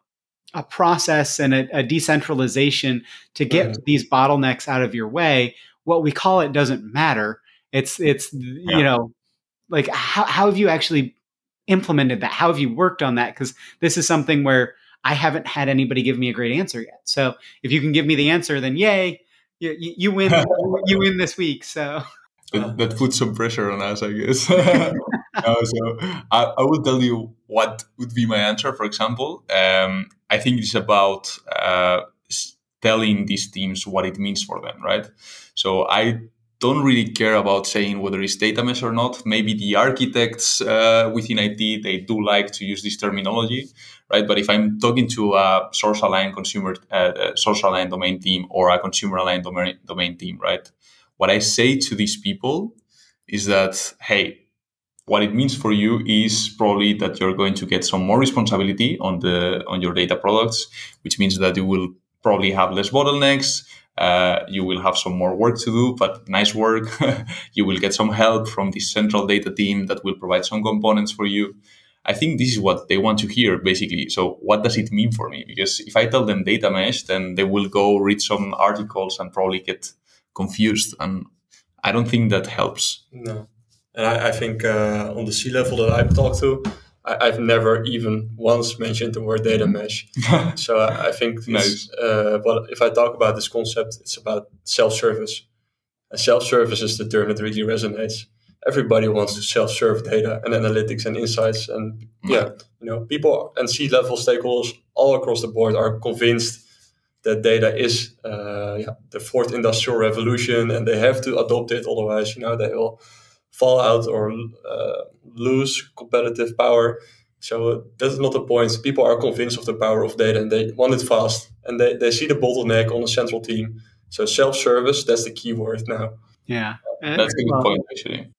a process and a, a, decentralization to get mm-hmm. these bottlenecks out of your way. What we call it doesn't matter. It's it's yeah. you know like how how have you actually implemented that? How have you worked on that? Because this is something where I haven't had anybody give me a great answer yet. So if you can give me the answer, then yay, you, you win. <laughs> <laughs> you win this week. So that, that, puts some pressure on us, I guess. <laughs> uh, so I, I, will tell you what would be my answer. For example, um, I think it's about uh, telling these teams what it means for them, right? So I don't really care about saying whether it's data mesh or not. Maybe the architects uh, within IT they do like to use this terminology, right? But if I'm talking to a source aligned consumer, uh, uh, source aligned domain team or a consumer aligned domain, domain team, right? What I say to these people is that, hey, what it means for you is probably that you're going to get some more responsibility on the on your data products, which means that you will probably have less bottlenecks uh, you will have some more work to do, but nice work. <laughs> you will get some help from the central data team that will provide some components for you. I think this is what they want to hear, basically. So, what does it mean for me? Because if I tell them data mesh, then they will go read some articles and probably get confused. And I don't think that helps. No. And I, I think uh, on the C level that I've talked to, I, have never even once mentioned the word data mesh. <laughs> so I, I think nice. uh, well, if I talk about this concept, it's about self-service. And self-service is the term that really resonates. Everybody wants to self-serve data and analytics and insights, and yeah, you know, people and C-level stakeholders all across the board are convinced that data is uh, yeah, the fourth industrial revolution, and they have to adopt it. Otherwise, you know, they will fall out or uh, lose competitive power. So that's not the point. People are convinced of the power of data and they want it fast and they, they see the bottleneck on the central team. So self-service, that's the key word now. Yeah. That's a good point actually.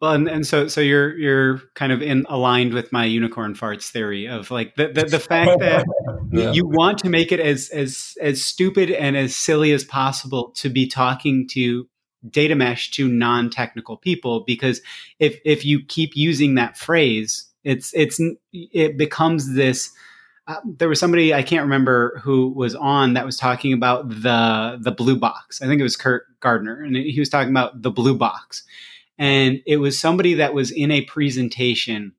Well, and, and so so you're you're kind of in aligned with my unicorn farts theory of like the the, the fact that <laughs> yeah. you want to make it as as as stupid and as silly as possible to be talking to data mesh to non-technical people because if if you keep using that phrase it's it's it becomes this uh, there was somebody I can't remember who was on that was talking about the the blue box. I think it was Kurt Gardner, and he was talking about the blue box, and it was somebody that was in a presentation.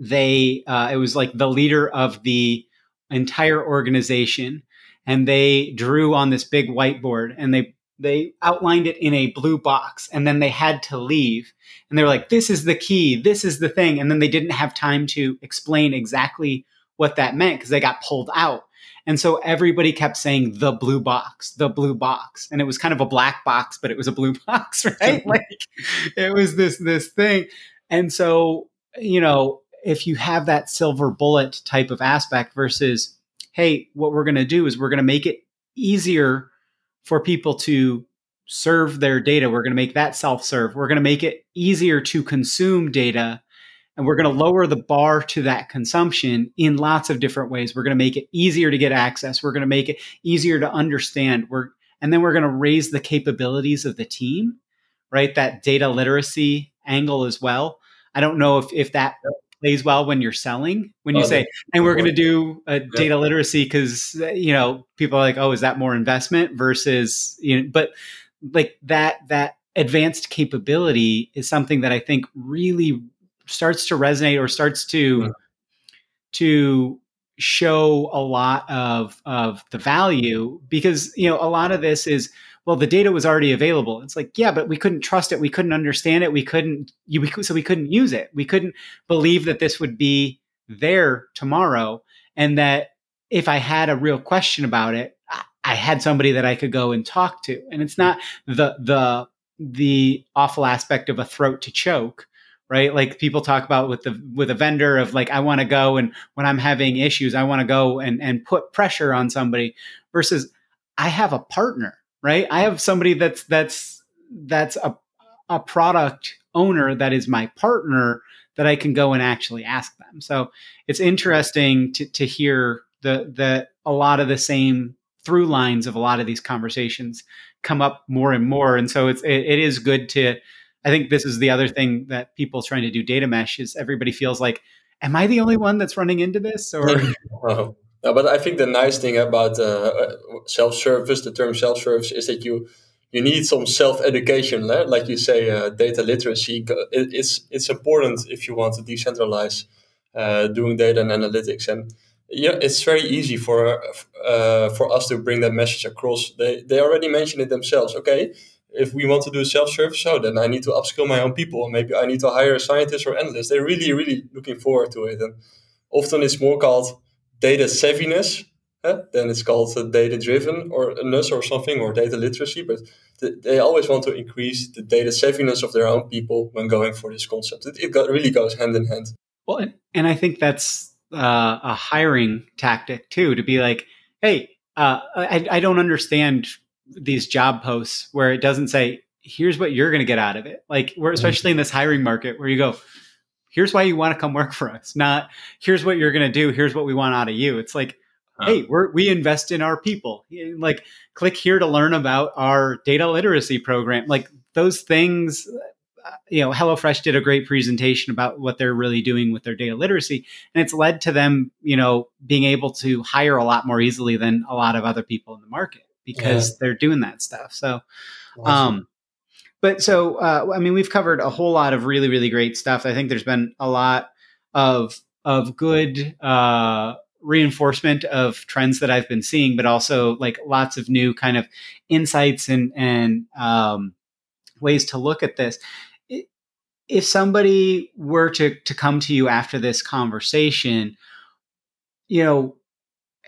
They uh, it was like the leader of the entire organization, and they drew on this big whiteboard, and they they outlined it in a blue box and then they had to leave. And they were like this is the key. This is the thing. And then they didn't have time to explain exactly what that meant because they got pulled out. And so everybody kept saying the blue box the blue box. And it was kind of a black box but it was a blue <laughs> box right? Like it was this this thing. And so you know if you have that silver bullet type of aspect versus hey what we're going to do is we're going to make it easier for people to serve their data. We're going to make that self serve. We're going to make it easier to consume data. And we're going to lower the bar to that consumption in lots of different ways. We're going to make it easier to get access. We're going to make it easier to understand. We're, and then we're going to raise the capabilities of the team, right? That data literacy angle as well. I don't know if, if that plays well when you're selling when you oh, say and we're going to do yeah. data literacy because you know people are like oh is that more investment versus you know but like that that advanced capability is something that i think really starts to resonate or starts to yeah. to show a lot of of the value because you know a lot of this is well, the data was already available. It's like, yeah, but we couldn't trust it. We couldn't understand it. We couldn't, you, we, so we couldn't use it. We couldn't believe that this would be there tomorrow. And that if I had a real question about it, I had somebody that I could go and talk to. And it's not the, the, the awful aspect of a throat to choke, right? Like people talk about with the with a vendor of like I want to go and when I'm having issues, I want to go and and put pressure on somebody versus I have a partner right? I have somebody that's that's that's a a product owner that is my partner that I can go and actually ask them. So it's interesting to to hear the the a lot of the same through lines of a lot of these conversations come up more and more. And so it's it, it is good to I think this is the other thing that people trying to do data mesh is everybody feels like, am I the only one that's running into this? Or <laughs> No, but I think the nice thing about uh, self-service, the term self-service, is that you you need some self-education. Like you say, uh, data literacy. It's it's important if you want to decentralize uh, doing data and analytics. And yeah, it's very easy for uh, for us to bring that message across. They they already mentioned it themselves. Okay, if we want to do self service, so then I need to upskill my own people. Maybe I need to hire a scientist or analyst. They're really really looking forward to it. And often it's more called data savviness. Then it's called uh, data driven or a NUS or something or data literacy. But th- they always want to increase the data savviness of their own people when going for this concept. It, it got, really goes hand in hand. Well, and, I think that's uh, a hiring tactic too to be like, hey, uh, I, I don't understand these job posts where it doesn't say here's what you're going to get out of it. Like we're especially in this hiring market where you go, here's why you want to come work for us, not here's what you're going to do, here's what we want out of you. It's like, hey, we're, we invest in our people. Like click here to learn about our data literacy program. Like those things you know, HelloFresh did a great presentation about what they're really doing with their data literacy, and it's led to them, you know, being able to hire a lot more easily than a lot of other people in the market because yeah. they're doing that stuff. So, awesome. um, but so uh, I mean, we've covered a whole lot of really, really great stuff. I think there's been a lot of of good uh, reinforcement of trends that I've been seeing, but also like lots of new kind of insights and and um, ways to look at this if somebody were to to come to you after this conversation, you know,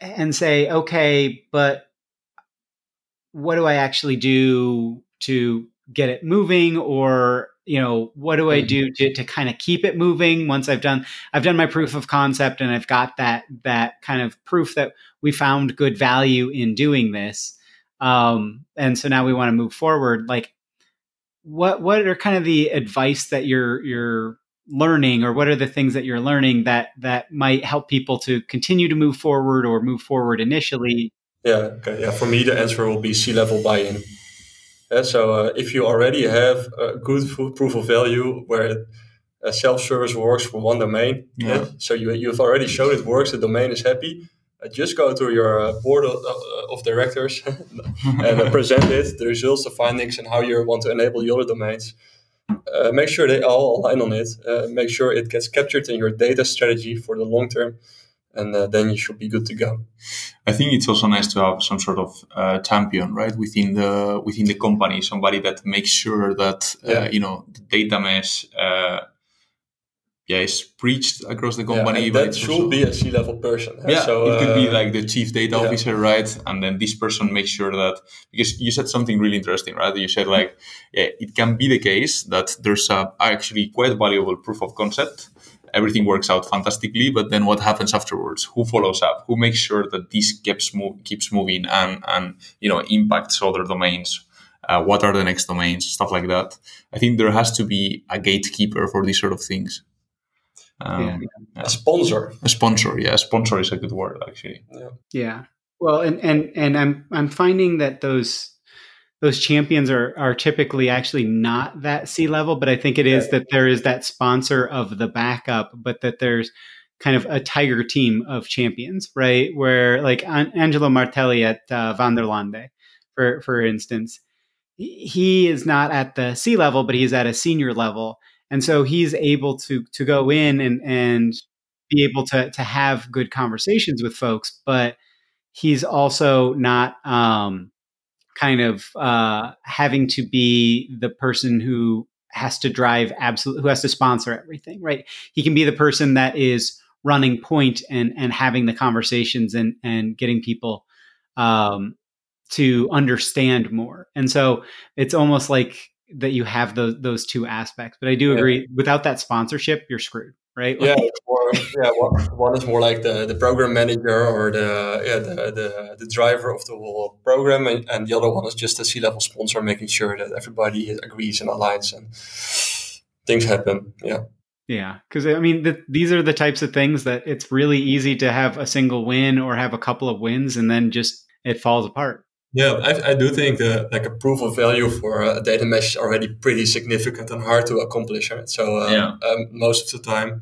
and say, okay, but what do I actually do to get it moving or you know what do i mm-hmm. do to, to kind of keep it moving once i've done i've done my proof of concept and i've got that that kind of proof that we found good value in doing this. Um, and so now we want to move forward. Like what what are kind of the advice that you're you're learning or what are the things that you're learning that that might help people to continue to move forward or move forward initially? Yeah okay yeah for me the answer will be C-level buy-in yeah, so uh, if you already have a good proof of value where a self-service works for one domain yeah. yeah so you, you've already shown it works the domain is happy uh, just go to your uh, board of, uh, of directors <laughs> and present it, the results, the findings, and how you want to enable the other domains. Uh, make sure they all align on it. Uh, make sure it gets captured in your data strategy for the long term, and uh, then you should be good to go. I think it's also nice to have some sort of champion, right, within the within the company, somebody that makes sure that yeah. you know the data mesh yeah, is preached across the company. Yeah, that should also, be a C-level person. Yeah, so, it could be uh, like the chief data yeah. officer, right? And then this person makes sure that because you said something really interesting, right? You said like, yeah, it can be the case that there's a actually quite valuable proof of concept. Everything works out fantastically, but then what happens afterwards? Who follows up? Who makes sure that this keeps move, keeps moving and and you know impacts other domains? Uh, what are the next domains? Stuff like that. I think there has to be a gatekeeper for these sort of things. Um, yeah. A sponsor. A sponsor, yeah. A sponsor is a good word, actually. Yeah. Yeah. Well, and and and I'm I'm finding that those those champions are are typically actually not that C-level, but I think it is that there is that sponsor of the backup, but that there's kind of a tiger team of champions, right? Where like Angelo Martelli at uh, Vanderlande, for for instance, he is not at the C-level, but he's at a senior level and so he's able to to go in and and be able to to have good conversations with folks but he's also not um, kind of uh, having to be the person who has to drive absolute who has to sponsor everything right he can be the person that is running point and and having the conversations and and getting people um, to understand more and so it's almost like that you have those those two aspects. But I do agree, yeah. without that sponsorship, you're screwed, right? yeah, or, yeah. One, is more like the, the program manager or the yeah the, the, the driver of the whole program, and, and the other one is just the a C level sponsor, making sure that everybody agrees and aligns and things happen. Yeah. Yeah, because I mean, the, these are the types of things that it's really easy to have a single win or have a couple of wins, and then just it falls apart. Yeah, I, I do think that like a proof of value for a data mesh is already pretty significant and hard to accomplish. Right? So um, yeah. um, most of the time,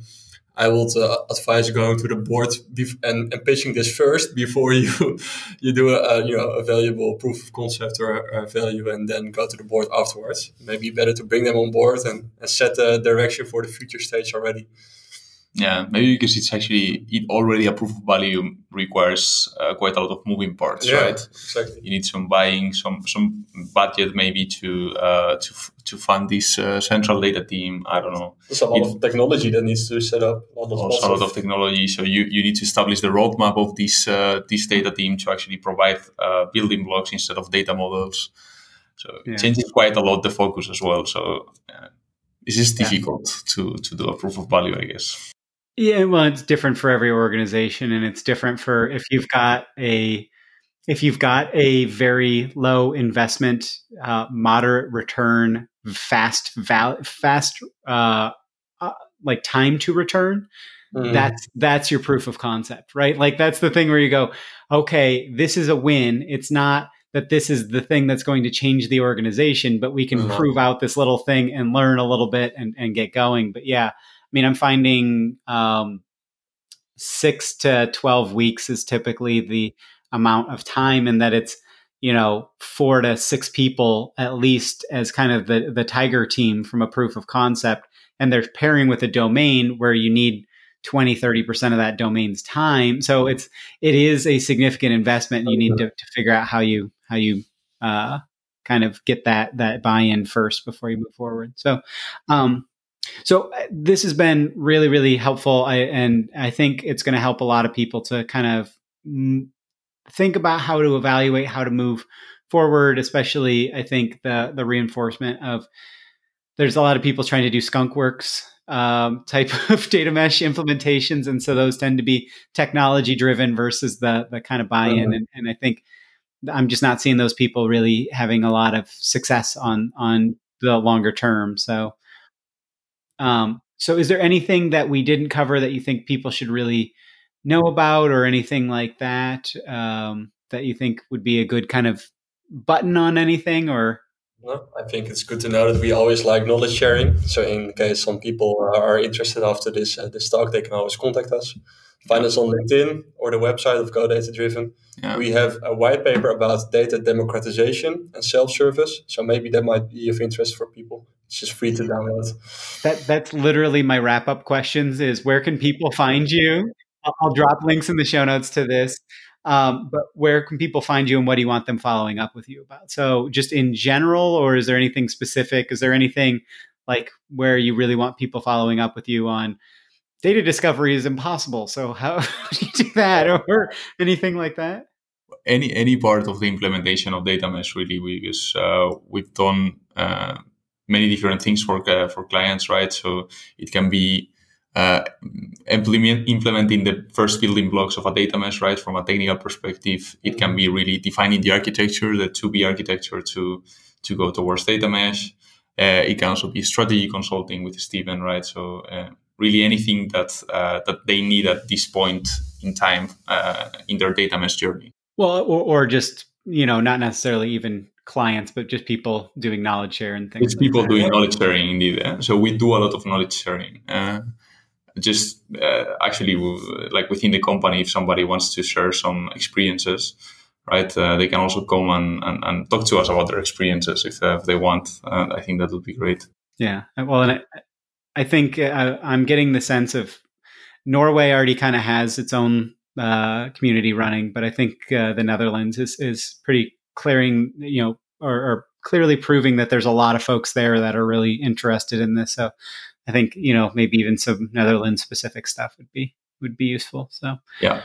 I would uh, advise going to the board bef- and, and pitching this first before <laughs> you you do a, a, you know a valuable proof of concept or a value, and then go to the board afterwards. Maybe better to bring them on board and, and set the direction for the future stage already. Yeah, maybe because it's actually it already a proof of value requires uh, quite a lot of moving parts, Yeah, right? exactly. You need some buying, some some budget maybe to uh, to f- to fund this uh, central data team. I don't know. There's a lot It- of technology that needs to set up. A lot of, also a lot of technology. So you, you need to establish the roadmap of this uh, this data team to actually provide uh, building blocks instead of data models. So Yeah. it changes quite a lot the focus as well. So uh, this is Yeah. difficult to to do a proof of value, I guess. Yeah, well, it's different for every organization, and it's different for if you've got a if you've got a very low investment, uh, moderate return, fast val fast uh, uh, like time to return. Mhm. That's that's your proof of concept, right? Like that's the thing where you go, okay, this is a win. It's not that this is the thing that's going to change the organization, but we can Mhm. prove out this little thing and learn a little bit and, and get going. But yeah, mean, I'm finding um, six to 12 weeks is typically the amount of time, and that it's, you know, four to six people at least as kind of the, the tiger team from a proof of concept. And they're pairing with a domain where you need 20, 30% of that domain's time. So it's, it is a significant investment. And you need to, to figure out how you, how you, uh, kind of get that, that buy-in first before you move forward. So, um, so uh, this has been really, really helpful, I, and I think it's going to help a lot of people to kind of mm, think about how to evaluate how to move forward. Especially, I think the the reinforcement of there's a lot of people trying to do skunkworks um, <laughs> type of data mesh implementations, and so those tend to be technology driven versus the the kind of buy in. Mhm. And, and I think I'm just not seeing those people really having a lot of success on on the longer term. So. Um, so, is there anything that we didn't cover that you think people should really know about, or anything like that um, that you think would be a good kind of button on anything? Or No, I think it's good to know that we always like knowledge sharing. So in case some people are interested after this uh, this talk, they can always contact us. Find us on LinkedIn or the website of Go Data Driven. Yeah. We have a white paper about data democratization and self-service. So maybe that might be of interest for people. It's just free to download. that that's literally my wrap up questions: is where can people find you? I'll, I'll drop links in the show notes to this. Um, but where can people find you, and what do you want them following up with you about? So, just in general, or is there anything specific? Is there anything like where you really want people following up with you on? Data discovery is impossible. So how <laughs> do you do that, or anything like that? any any part of the implementation of data mesh really because uh, we've done uh, many different things for uh, for clients right? So it can be uh, implement, implementing the first building blocks of a data mesh right? From a technical perspective it can be really defining the architecture the to-be architecture to to go towards data mesh. Uh, it can also be strategy consulting with Steven, right? So uh, really anything that uh, that they need at this point in time uh, in their data mesh journey. Well, or, or just you know, not necessarily even clients, but just people doing knowledge share and things. it's like people that. doing knowledge sharing indeed eh? so we do a lot of knowledge sharing uh, just uh, actually like within the company if somebody wants to share some experiences right uh, they can also come and, and, and talk to us about their experiences if, uh, if they want i think that would be great Yeah. Well, and I, I think uh, I'm getting the sense of Norway already kind of has its own uh, community running, but I think uh, the Netherlands is is pretty clearing, you know, or, or clearly proving that there's a lot of folks there that are really interested in this. So I think you know maybe even some Netherlands specific stuff would be would be useful. So yeah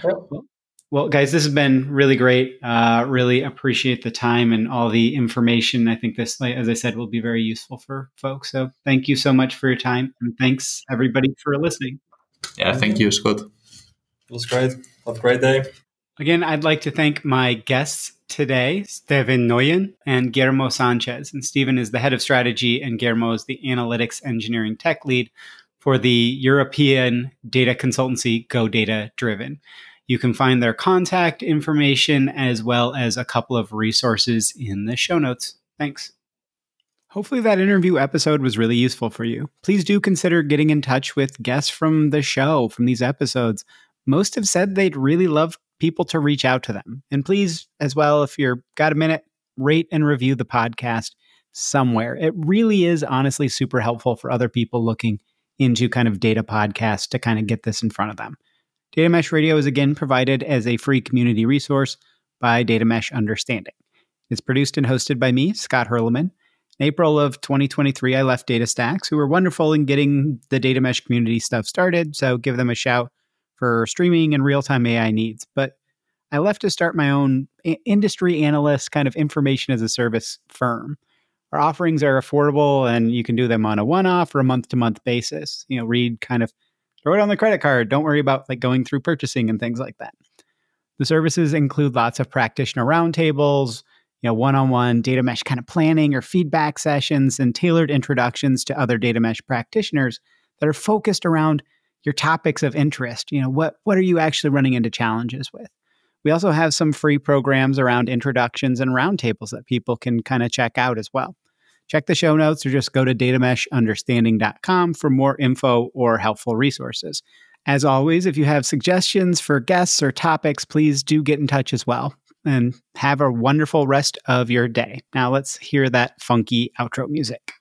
well, guys, this has been really great. Uh, really appreciate the time and all the information. I think this, as I said, will be very useful for folks. So thank you so much for your time. And thanks everybody for listening. yeah thank you scott It was great. Have a great day. Again, I'd like to thank my guests today, Steven Nooijen and Guillermo Sanchez. And Steven is the head of strategy, and Guillermo is the analytics engineering tech lead for the European data consultancy Go Data Driven. You can find their contact information as well as a couple of resources in the show notes. Thanks. Hopefully, that interview episode was really useful for you. Please do consider getting in touch with guests from the show, from these episodes. Most have said they'd really love people to reach out to them. And please, as well, if you're got a minute, rate and review the podcast somewhere. It really is honestly super helpful for other people looking into kind of data podcasts to kind of get this in front of them. Data Mesh Radio is again provided as a free community resource by Data Mesh Understanding. It's produced and hosted by me, Scott Hirleman. In April of 2023, I left DataStax, who were wonderful in getting the Data Mesh community stuff started, so give them a shout for streaming and real time AI needs. But I left to start my own industry analyst kind of information as a service firm. Our offerings are affordable and you can do them on a one off or a month to month basis. You know, read kind of throw it on the credit card. Don't worry about like going through purchasing and things like that. The services include lots of practitioner roundtables, you know, one-on-one data mesh kind of planning or feedback sessions and tailored introductions to other data mesh practitioners that are focused around your topics of interest. You know, what what are you actually running into challenges with? We also have some free programs around introductions and roundtables that people can kind of check out as well. Check the show notes or just go to datameshunderstanding.com for more info or helpful resources. As always, if you have suggestions for guests or topics, please do get in touch as well. And have a wonderful rest of your day. Now let's hear that funky outro music.